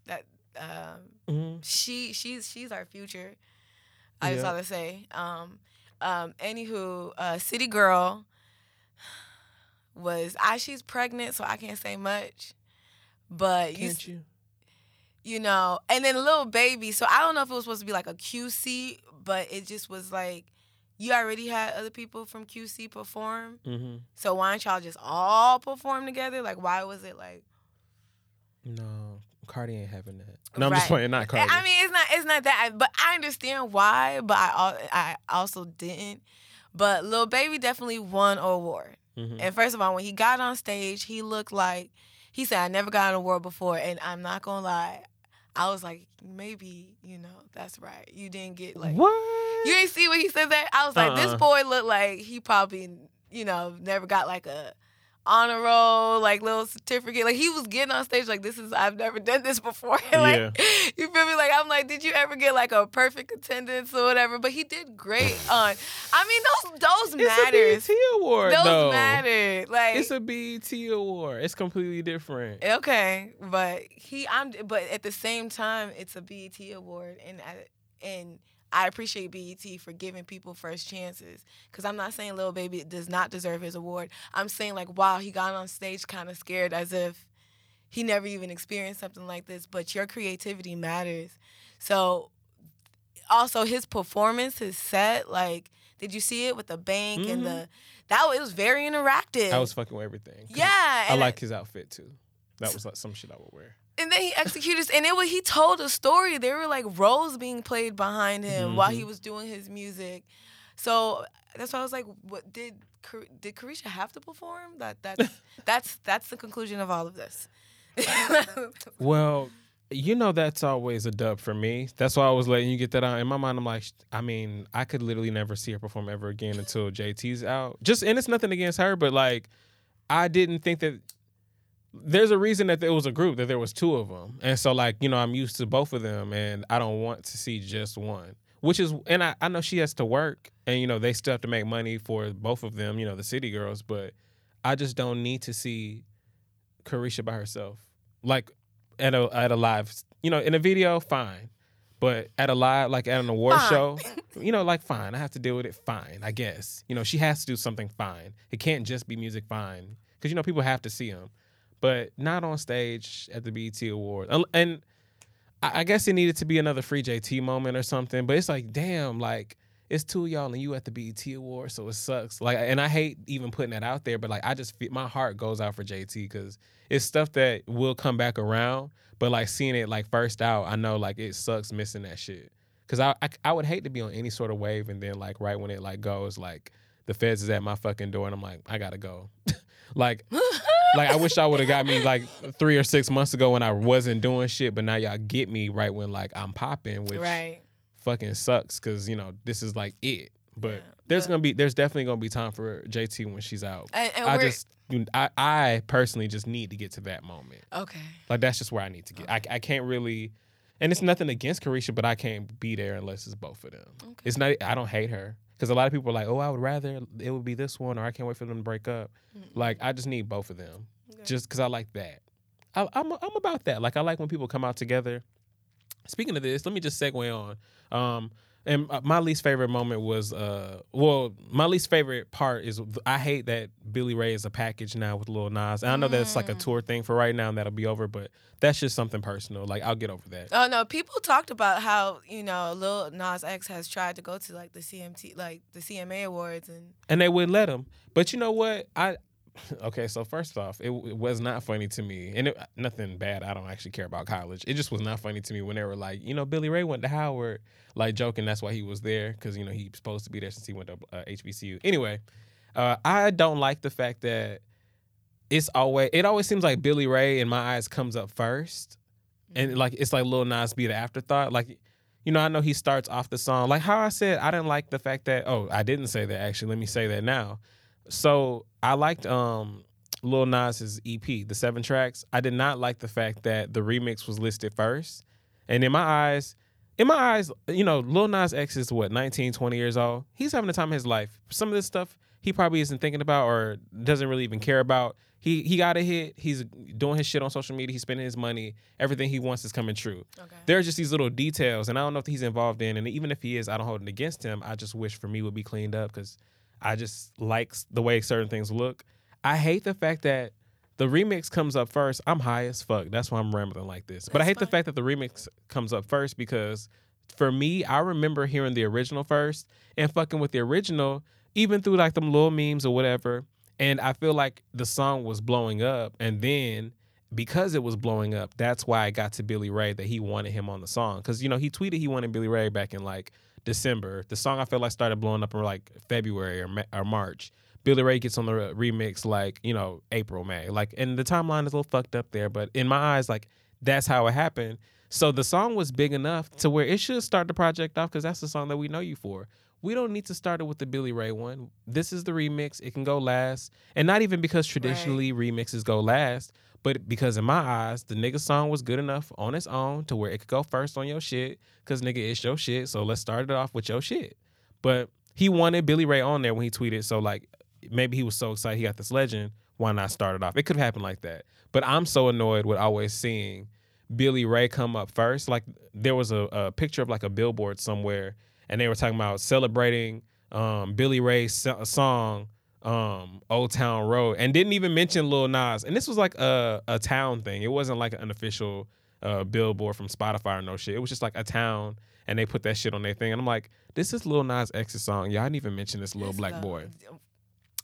that um, Mhm. she she's she's our future. I just Yeah. ought to say. Um, um, anywho, uh, City Girl was I she's pregnant, so I can't say much. But you, Can't you? you know, and then little baby. So I don't know if it was supposed to be like a QC, but it just was like you already had other people from QC perform. Mm-hmm. So why don't y'all just all perform together? Like, why was it like? No, Cardi ain't having that. No, I'm just Right. playing. Not Cardi. I mean, it's not it's not that, but I understand why. But I al- I also didn't. But Lil Baby definitely won an award. Mhm. And first of all, when he got on stage, he looked like he said, "I never got an award before." And I'm not gonna lie, I was like, maybe you know that's right. You didn't get like what? You didn't see what he said that. I was like, this Uh-uh. boy looked like he probably you know never got like a honor roll, like little certificate. Like he was getting on stage like this is I've never done this before. like Yeah. you feel me? Like I'm like, did you ever get like a perfect attendance or whatever? But he did great on. I mean, those those It's a. BET award, Those though. matter. Like It's a BET award. It's completely different. okay, but he I'm but at the same time, it's a BET award, and I, and. I appreciate BET for giving people first chances. Cause I'm not saying Lil Baby does not deserve his award. I'm saying like, wow, he got on stage kind of scared, as if he never even experienced something like this. But your creativity matters. So also his performance, his set, like, did you see it with the bank and Mhm. the that was, it was very interactive. I was fucking with everything. Yeah, I like his outfit too. That was like some shit I would wear. And then he executed and it was he told a story. There were like roles being played behind him while he Mhm. was doing his music. So that's why I was like, what did did Caresha have to perform? That that's that's that's the conclusion of all of this. Well, you know that's always a dub for me. That's why I was letting you get that out. In my mind, I'm like, I mean, I could literally never see her perform ever again until JT's out. Just and it's nothing against her, but like, I didn't think that. There's a reason that there was a group that there was two of them, and so like you know I'm used to both of them, and I don't want to see just one. Which is, and I, I know she has to work, and you know they still have to make money for both of them, you know the City Girls, but I just don't need to see Caresha by herself. Like at a at a live, you know, in a video, fine. But at a live, like at an award Fine. show, you know, like fine. I have to deal with it. Fine, I guess. You know, she has to do something fine. It can't just be music fine because you know people have to see them, but not on stage at the BET Award. And- I guess it needed to be another free JT moment or something. But it's like, damn, like it's two y'all and you at the BET Award, so it sucks. Like, and I hate even putting that out there, but like I just my heart goes out for JT because it's stuff that will come back around. But like seeing it like first out, I know like it sucks missing that shit. Cause I, I I would hate to be on any sort of wave and then like right when it like goes like the feds is at my fucking door and I'm like I gotta go. like like I wish I would have got me like three or six months ago when I wasn't doing shit, but now y'all get me right when like I'm popping, which right. fucking sucks because you know this is like it. But there's gonna be there's definitely gonna be time for JT when she's out. And- and I just I I personally just need to get to that moment. Okay. Like that's just where I need to get. I I can't really, and it's nothing against Caresha, but I can't be there unless it's both of them. Okay. It's not. I don't hate her because a lot of people are like, oh, I would rather it would be this one, or I can't wait for them to break up. Like I just need both of them, just because I like that. I, I'm I'm about that. Like I like when people come out together. Speaking of this, let me just segue on. Um, and uh, my least favorite moment was, uh, well, my least favorite part is I hate that Billy Ray is a package now with Lil Nas. And I know that's like a tour thing for right now, and that'll be over. But that's just something personal. Like I'll get over that. Oh no, people talked about how you know Lil Nas X has tried to go to like the CMT, like the CMA awards, and and they wouldn't let him. But you know what? I okay. So first off, it, it was not funny to me, and it, nothing bad. I don't actually care about college. It just was not funny to me when they were like, you know, Billy Ray went to Howard, like joking. That's why he was there because you know he's supposed to be there since he went to uh, HBCU. Anyway, uh, I don't like the fact that it's always it always seems like Billy Ray in my eyes comes up first, and like it's like Lil Nas be the afterthought. Like you know, I know he starts off the song. Like how I said, I didn't like the fact that, oh, I didn't say that actually. Let me say that now. So I liked um Lil Nas's EP, the seven tracks. I did not like the fact that the remix was listed first. And in my eyes, in my eyes, you know, Lil Nas X is what, 19, 20 years old. He's having the time of his life. Some of this stuff he probably isn't thinking about or doesn't really even care about. He he got a hit. He's doing his shit on social media. He's spending his money. Everything he wants is coming true. There are just these little details, and I don't know if he's involved in. And even if he is, I don't hold it against him. I just wish for me would be cleaned up because I just like the way certain things look. I hate the fact that the remix comes up first. I'm high as fuck. That's why I'm rambling like this. But I hate the fact that the remix comes up first because for me, I remember hearing the original first and fucking with the original, even through like them little memes or whatever. And I feel like the song was blowing up, and then because it was blowing up, that's why I got to Billy Ray that he wanted him on the song. Because you know he tweeted he wanted Billy Ray back in like December. The song I feel like started blowing up in like February or, or March. Billy Ray gets on the remix like you know April May. Like and the timeline is a little fucked up there but in my eyes like that's how it happened. So the song was big enough to where it should start the project off because that's the song that we know you for. We don't need to start it with the Billy Ray one. This is the remix. It can go last. And not even because traditionally remixes go last but because in my eyes the nigga song was good enough on its own to where it could go first on your shit because nigga it's your shit so let's start it off with your shit but he wanted Billy Ray on there when he tweeted. So like maybe he was so excited he got this legend. Why not start it off? It could have happened like that. But I'm so annoyed with always seeing Billy Ray come up first. Like there was a, a picture of like a billboard somewhere, and they were talking about celebrating um, Billy Ray's song um, "Old Town Road," and didn't even mention Lil Nas. And this was like a a town thing. It wasn't like an official uh, billboard from Spotify or no shit. It was just like a town, and they put that shit on their thing. And I'm like, this is Lil Nas X's song. Y'all didn't even mention this little black boy.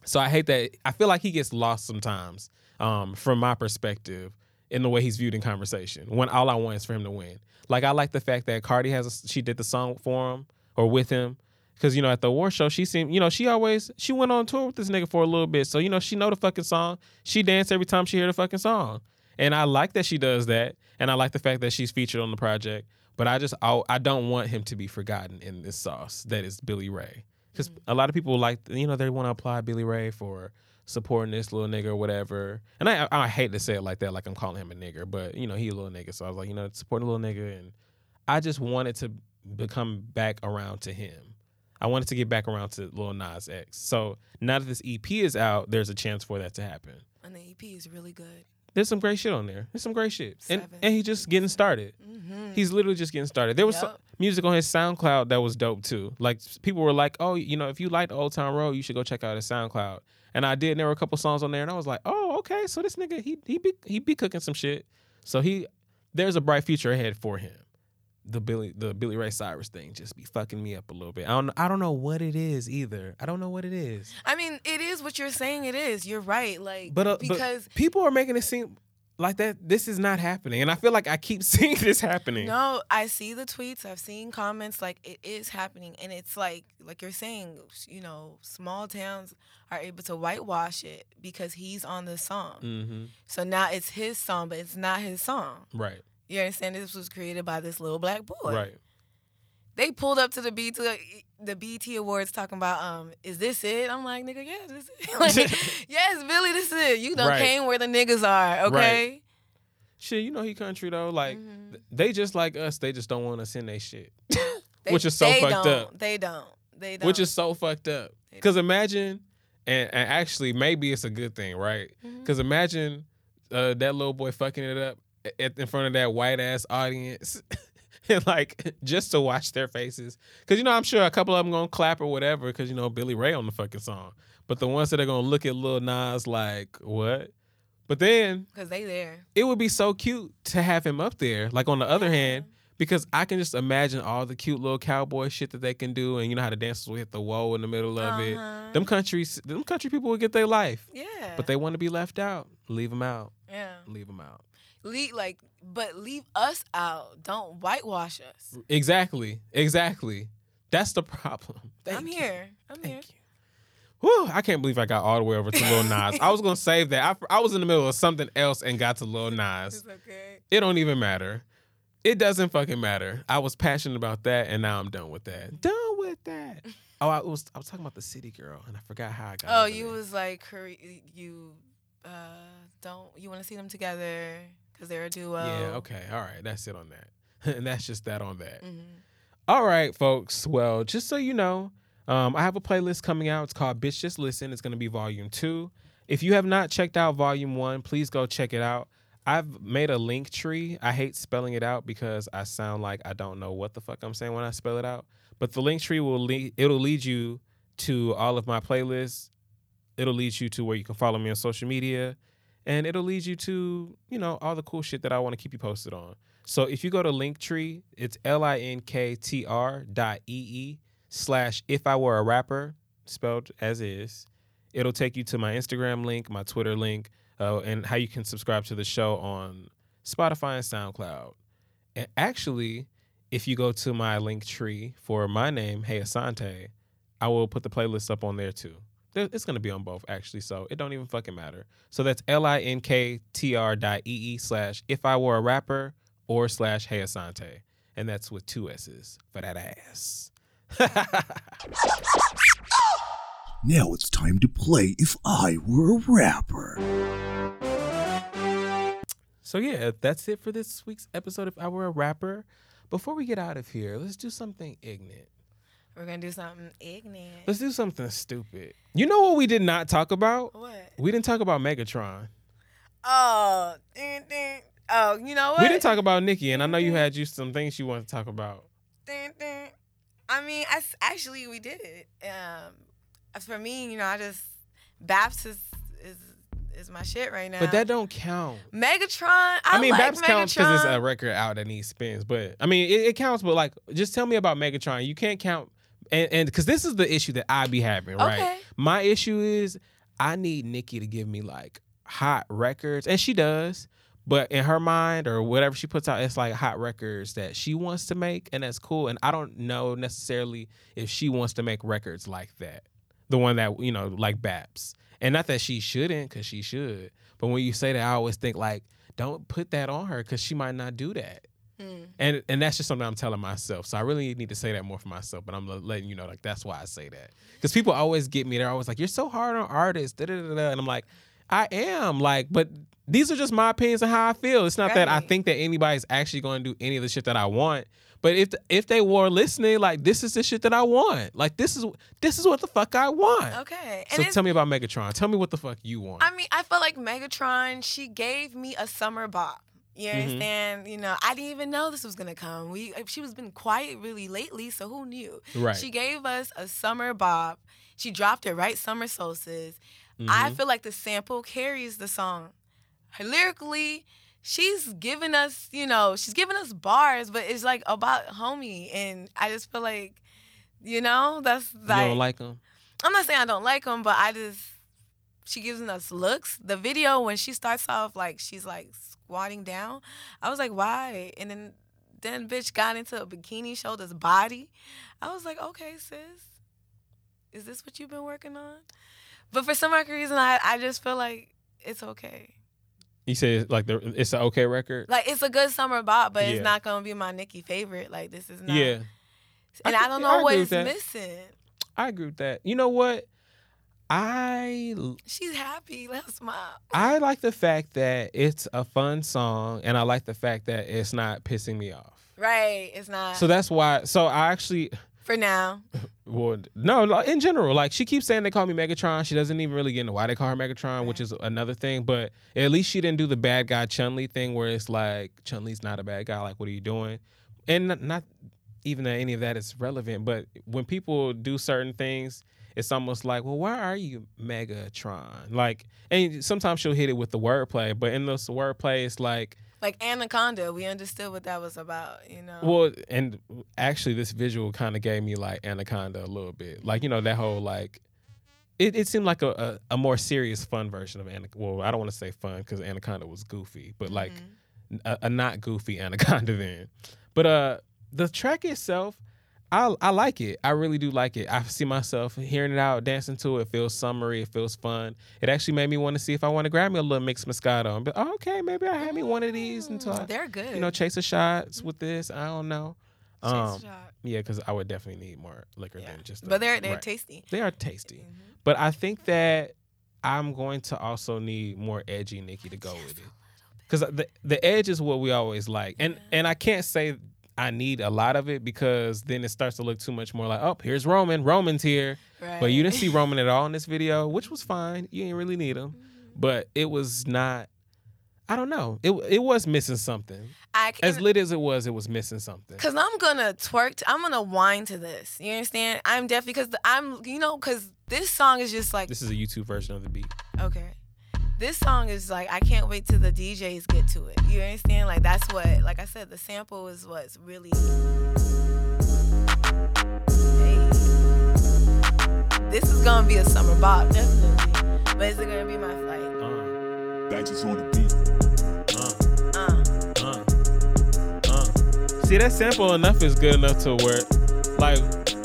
So I hate that. I feel like he gets lost sometimes, um, from my perspective, in the way he's viewed in conversation. When all I want is for him to win. Like I like the fact that Cardi has a, she did the song for him or with him. Cause you know at the war show she seemed you know she always she went on tour with this nigga for a little bit. So you know she know the fucking song. She dance every time she hear the fucking song. And I like that she does that. And I like the fact that she's featured on the project. But I just I, I don't want him to be forgotten in this sauce that is Billy Ray. Because mm-hmm. a lot of people like you know they want to apply Billy Ray for supporting this little nigga or whatever. And I I hate to say it like that, like I'm calling him a nigger, but you know he a little nigga, so I was like, you know, support a little nigga, and I just wanted to become back around to him. I wanted to get back around to Lil Nas X. So now that this EP is out, there's a chance for that to happen. And the EP is really good. There's some great shit on there. There's some great shit, and and he's just getting started. Mm-hmm. He's literally just getting started. There was some music on his SoundCloud that was dope too. Like people were like, "Oh, you know, if you like Old Town Road, you should go check out his SoundCloud." And I did. And there were a couple songs on there, and I was like, "Oh, okay. So this nigga, he he be he be cooking some shit. So he there's a bright future ahead for him." The Billy the Billy Ray Cyrus thing just be fucking me up a little bit. I don't I don't know what it is either. I don't know what it is. I mean, it is what you're saying. It is. You're right. Like But uh, because but people are making it seem like that this is not happening, and I feel like I keep seeing this happening. No, I see the tweets. I've seen comments. Like it is happening, and it's like like you're saying. You know, small towns are able to whitewash it because he's on the song. Mm-hmm. So now it's his song, but it's not his song. Right. You understand? This was created by this little black boy. Right. They pulled up to the BT the BT Awards talking about um is this it? I'm like nigga, yeah, this is it. like, yes, Billy, this is it. You done Right. came where the niggas are. Okay. Shit, you know he country though. Like Mm-hmm. they just like us. They just don't want to send their shit, They- which is so they fucked don't. up. They don't. They don't. Which is so fucked up. Because imagine, and, and actually maybe it's a good thing, right? Mm-hmm. Because imagine uh, that little boy fucking it up at, in front of that white ass audience. And like just to watch their faces, because you know I'm sure a couple of them gonna clap or whatever, because you know Billy Ray on the fucking song. But the ones that are gonna look at Lil Nas like what? But then Cause they there. it would be so cute to have him up there. Like on the other hand, because I can just imagine all the cute little cowboy shit that they can do, and you know how the dancers will hit the whoa in the middle of it. Uh-huh. Them countries, them country people will get their life. Yeah. But they want to be left out. Leave them out. Yeah. Leave them out. Leave like, but leave us out. Don't whitewash us. Exactly. Exactly. That's the problem. I'm here. I'm here. Whew, I can't believe I got all the way over to Lil Nas. I was gonna save that. I, I was in the middle of something else and got to Lil Nas. It's okay. It don't even matter. It doesn't fucking matter. I was passionate about that, and now I'm done with that. Done with that. Oh, I was I was talking about the city girl, and I forgot how I got. Oh, you there. was like you uh don't you want to see them together because they're a duo. Yeah. Okay. All right. That's it on that, and that's just that on that. Mm-hmm. All right, folks. Well, just so you know, um, I have a playlist coming out. It's called Bitch Just Listen. It's going to be volume two. If you have not checked out volume one, please go check it out. I've made a link tree. I hate spelling it out because I sound like I don't know what the fuck I'm saying when I spell it out. But the link tree will lead it'll lead you to all of my playlists. It'll lead you to where you can follow me on social media. And it'll lead you to you know all the cool shit that I want to keep you posted on. So if you go to Linktree, it's l i n k t r dot e e slash if I were a rapper spelled as is. It'll take you to my Instagram link, my Twitter link, uh, and how you can subscribe to the show on Spotify and SoundCloud. And actually, if you go to my link tree for my name, Hey Assante, I will put the playlist up on there too. It's gonna be on both actually, so it don't even fucking matter. So that's L I N K T R dot E E slash if I were a rapper or slash Hey Assante. And that's with two S's for that ass. Now it's time to play If I Were a Rapper. So yeah, that's it for this week's episode of I Were a Rapper. Before we get out of here, let's do something ignorant. We're gonna do something ignorant. Let's do something stupid. You know what we did not talk about? What? We didn't talk about Megatron. Oh, ding, ding. oh, you know what? We didn't talk about Nicki, and I know you had you some things you wanted to talk about. Ding, ding. I mean, I actually we did it. Um, for me, you know, I just Baps is is is my shit right now. But that don't count. Megatron. I, I, mean, like Babs counts because it's a record out that needs spins. But I mean, it, it counts. But like, just tell me about Megatron. You can't count, and and because this is the issue that I be having, right? Okay. My issue is I need Nicki to give me like hot records, and she does. But in her mind or whatever she puts out, it's like hot records that she wants to make, and that's cool. And I don't know necessarily if she wants to make records like that, the one that you know, like Babs. And not that she shouldn't, because she should. But when you say that, I always think like, don't put that on her, because she might not do that. Hmm. And and that's just something I'm telling myself. So I really need to say that more for myself. But I'm letting you know, like that's why I say that. Because people always get me. They're always like, "You're so hard on artists." Da, da, da, da. And I'm like, I am. Like, but these are just my opinions and how I feel. It's not that I think that anybody's actually going to do any of the shit that I want. But if if they were listening, like this is the shit that I want. Like this is this is what the fuck I want. Okay. So And it's, tell me about Megatron. Tell me what the fuck you want. I mean, I feel like Megatron. She gave me a summer bop. You Mhm. understand? You know, I didn't even know this was gonna come. We she was been quiet really lately, so who knew? Right. She gave us a summer bop. She dropped it right summer solstice. I Mhm. feel like the sample carries the song. Her lyrically, she's giving us, you know, she's giving us bars, but it's like about homie, and I just feel like, you know, that's like. you don't like them? I'm not saying I don't like them, but I just she gives us looks. The video when she starts off like she's like squatting down, I was like, why? And then then bitch got into a bikini, showed us body. I was like, okay, sis, is this what you've been working on? But for some reason, I I just feel like it's okay. You say like the, it's an okay record. Like it's a good summer bop, but Yeah. it's not gonna be my Nicki favorite. Like this is not. Yeah. And I I, don't could- I know what it's missing. I agree with that. You know what? I She's happy. Let's smile. I like the fact that it's a fun song, and I like the fact that it's not pissing me off. Right. It's not. So that's why. So I actually, for now. well, no, in general, like she keeps saying they call me Megatron. She doesn't even really get into why they call her Megatron, which is another thing. But at least she didn't do the bad guy Chun Li thing, where it's like Chun Li's not a bad guy. Like, what are you doing? And not, not even that any of that is relevant. But when people do certain things, it's almost like, well, why are you Megatron? Like, and sometimes she'll hit it with the wordplay, but in this wordplay, it's like. Like Anaconda, we understood what that was about, you know. Well, and actually, this visual kind of gave me like Anaconda a little bit. Like, you know, that whole like, it, it seemed like a, a, a more serious, fun version of Anaconda. Well, I don't want to say fun because Anaconda was goofy, but like a, a not goofy Anaconda then. But uh, the track itself, I I like it. I really do like it. I see myself hearing it out, dancing to it. It feels summery. It feels fun. It actually made me want to see if I want to grab me a little mixed Moscato. But oh, okay, maybe I have me one of these until I, They're good. you know, chase the shots with this. I don't know. Chase Um, shot. yeah, because I would definitely need more liquor than just. But the- they're- they're right. tasty. Mm-hmm. They are tasty, but I think that I'm going to also need more edgy Nicki to go with it, because the the edge is what we always like, and and I can't say I need a lot of it because then it starts to look too much more like, oh, here's Roman, Roman's here, but you didn't see Roman at all in this video, which was fine. You didn't really need him, Mm-hmm. but it was not. I don't know. It it was missing something. I As lit as it was, it was missing something. Cause I'm gonna twerk. To, I'm gonna whine to this. You understand? I'm definitely because I'm. You know, cause this song is just like This is a YouTube version of the beat. okay. This song is like I can't wait till the DJs get to it. You understand? Like that's what, like I said, the sample is what's really. Hey. This is gonna be a summer bop, definitely. But is it gonna be my flight? like? Digits on the beat. See that sample enough is good enough to work. like,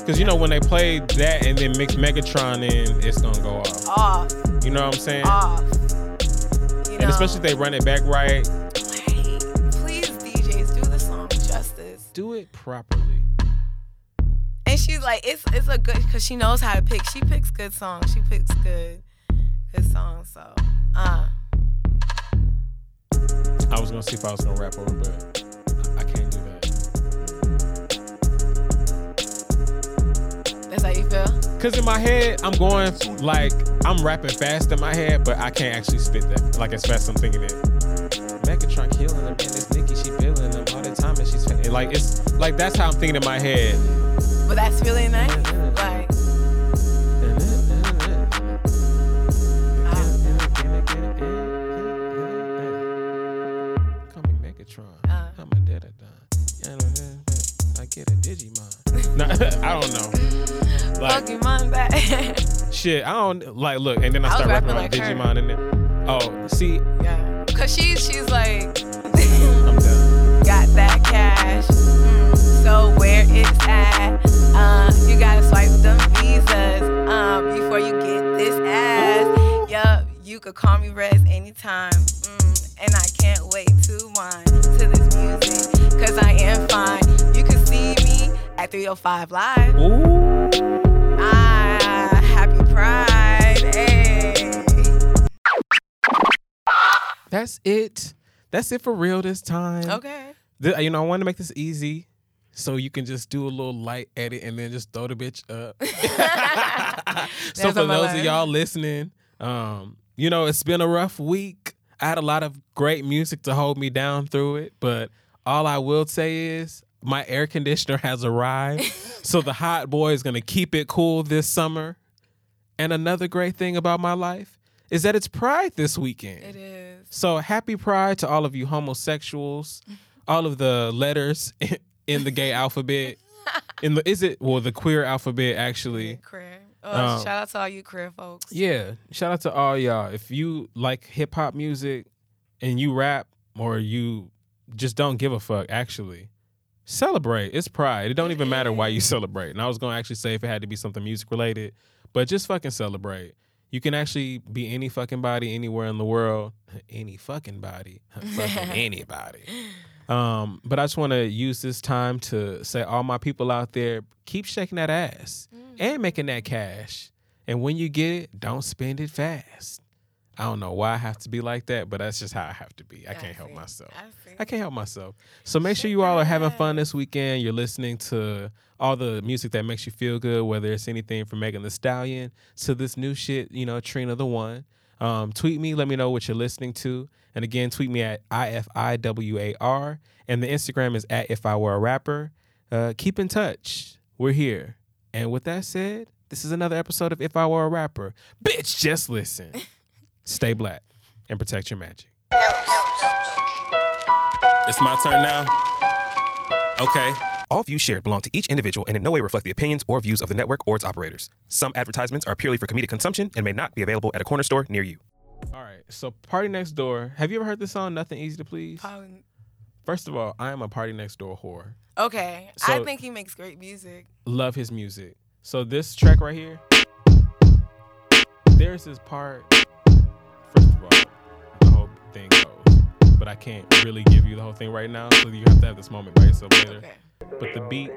cause you know when they play that and then mix Megatron in, it's gonna go off. Off, You know what I'm saying? off. You And especially if they run it back right, please DJs do the song justice. do it properly. And she's like, it's it's a good because she knows how to pick. She picks good songs. She picks good good songs. So, uh, I was gonna see if I was gonna rap over, but I can't do that. How you feel. Cause in my head, I'm going like I'm rapping fast in my head, but I can't actually spit that like as fast as I'm thinking it. Megatron killing him, and this Nicki she feeling him all the time, and she's fa- like it's like that's how I'm thinking in my head. But that's really nice. Like, Call me Megatron. Uh. I'm a da da da. I get a Digimon. I don't know. Like Pokemon back. shit, I don't like look, and then I I start rapping like her. Digimon in there. Oh, see, yeah. Cause she's she's like, I'm done. got that cash. Mm, so where it's at? Uh, you gotta swipe them visas um, before you get this ass. Yup, you could call me Rez anytime. Mm, and I can't wait to whine to this music. Cause I am fine. You can see me at 305 Live. Ah, Hey. That's it. That's it for real this time. Okay. Th- you know, I want to make this easy so you can just do a little light edit and then just throw the bitch up. so for those line. of y'all listening, um, you know, it's been a rough week. I had a lot of great music to hold me down through it, but all I will say is my air conditioner has arrived. so the hot boy is gonna keep it cool this summer. And another great thing about my life is that it's Pride this weekend. It is. So happy Pride to all of you homosexuals, all of the letters in the gay alphabet. In the is it well the queer alphabet actually. Queer. Oh, Um, shout out to all you queer folks. Yeah, shout out to all y'all. If you like hip hop music and you rap or you just don't give a fuck, actually celebrate. It's Pride. It don't even matter why you celebrate. And I was gonna actually say if it had to be something music related, but just fucking celebrate. You can actually be any fucking body anywhere in the world. Any fucking body. fucking anybody. Um, but I just want to use this time to say, all my people out there, keep shaking that ass and making that cash. And when you get it, don't spend it fast. I don't know why I have to be like that, but that's just how I have to be. I can't help myself. I can't help myself. So make sure you all are having fun this weekend. You're listening to all the music that makes you feel good, whether it's anything from Megan Thee Stallion to this new shit, you know, Trina the One. Um, tweet me, let me know what you're listening to. And again, tweet me at IFIWAR. And the Instagram is at If I Were a Rapper. Uh, keep in touch. We're here. And with that said, this is another episode of If I Were a Rapper. Bitch, just listen. Stay black and protect your magic. It's my turn now. Okay. All views shared belong to each individual and in no way reflect the opinions or views of the network or its operators. Some advertisements are purely for comedic consumption and may not be available at a corner store near you. All right. So PartyNextDoor. Have you ever heard this song, Nothing Easy to Please? Probably- First of all, I am a PartyNextDoor whore. Okay. So, I think he makes great music. Love his music. So this track right here, there's this part. First of all, the whole thing goes, but I can't really give you the whole thing right now. So you have to have this moment by yourself later. But the beat,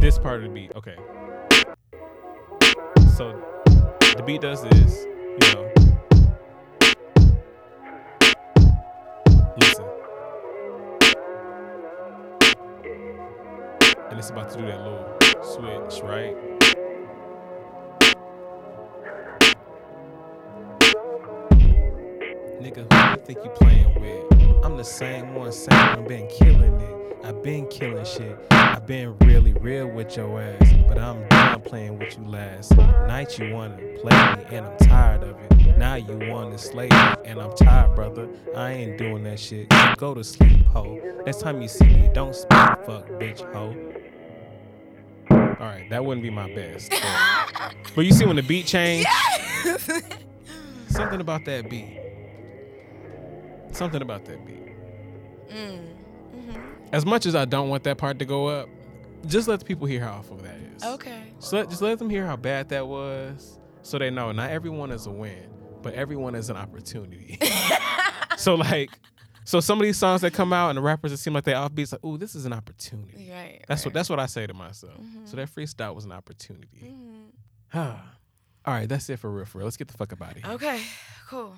this part of the beat, okay. So the beat does this, you know. Listen. And it's about to do that little switch, right? Nigga, who you think you playing with? I'm the same one, same one, been killing it. I've been killing shit. I've been really real with your ass, but I'm done playing with you last night. You wanna play me, and I'm tired of it. Now you wanna slay me, and I'm tired, brother. I ain't doing that shit. Go to sleep, ho. Next time you see me, don't speak, fuck, bitch, ho. All right, that wouldn't be my best. But, but you see when the beat changed, something about that beat. Something about that beat. Mm. Mm-hmm. As much as I don't want that part to go up, just let the people hear how awful that is. Okay. Just let, just let them hear how bad that was, so they know not everyone is a win, but everyone is an opportunity. so like, so some of these songs that come out and the rappers that seem like they offbeats, like, ooh, this is an opportunity. Right. That's what that's what I say to myself. Mm-hmm. So that freestyle was an opportunity. Huh. Mm-hmm. All right, that's it for real. For real. Let's get the fuck up out of here. Okay. Cool.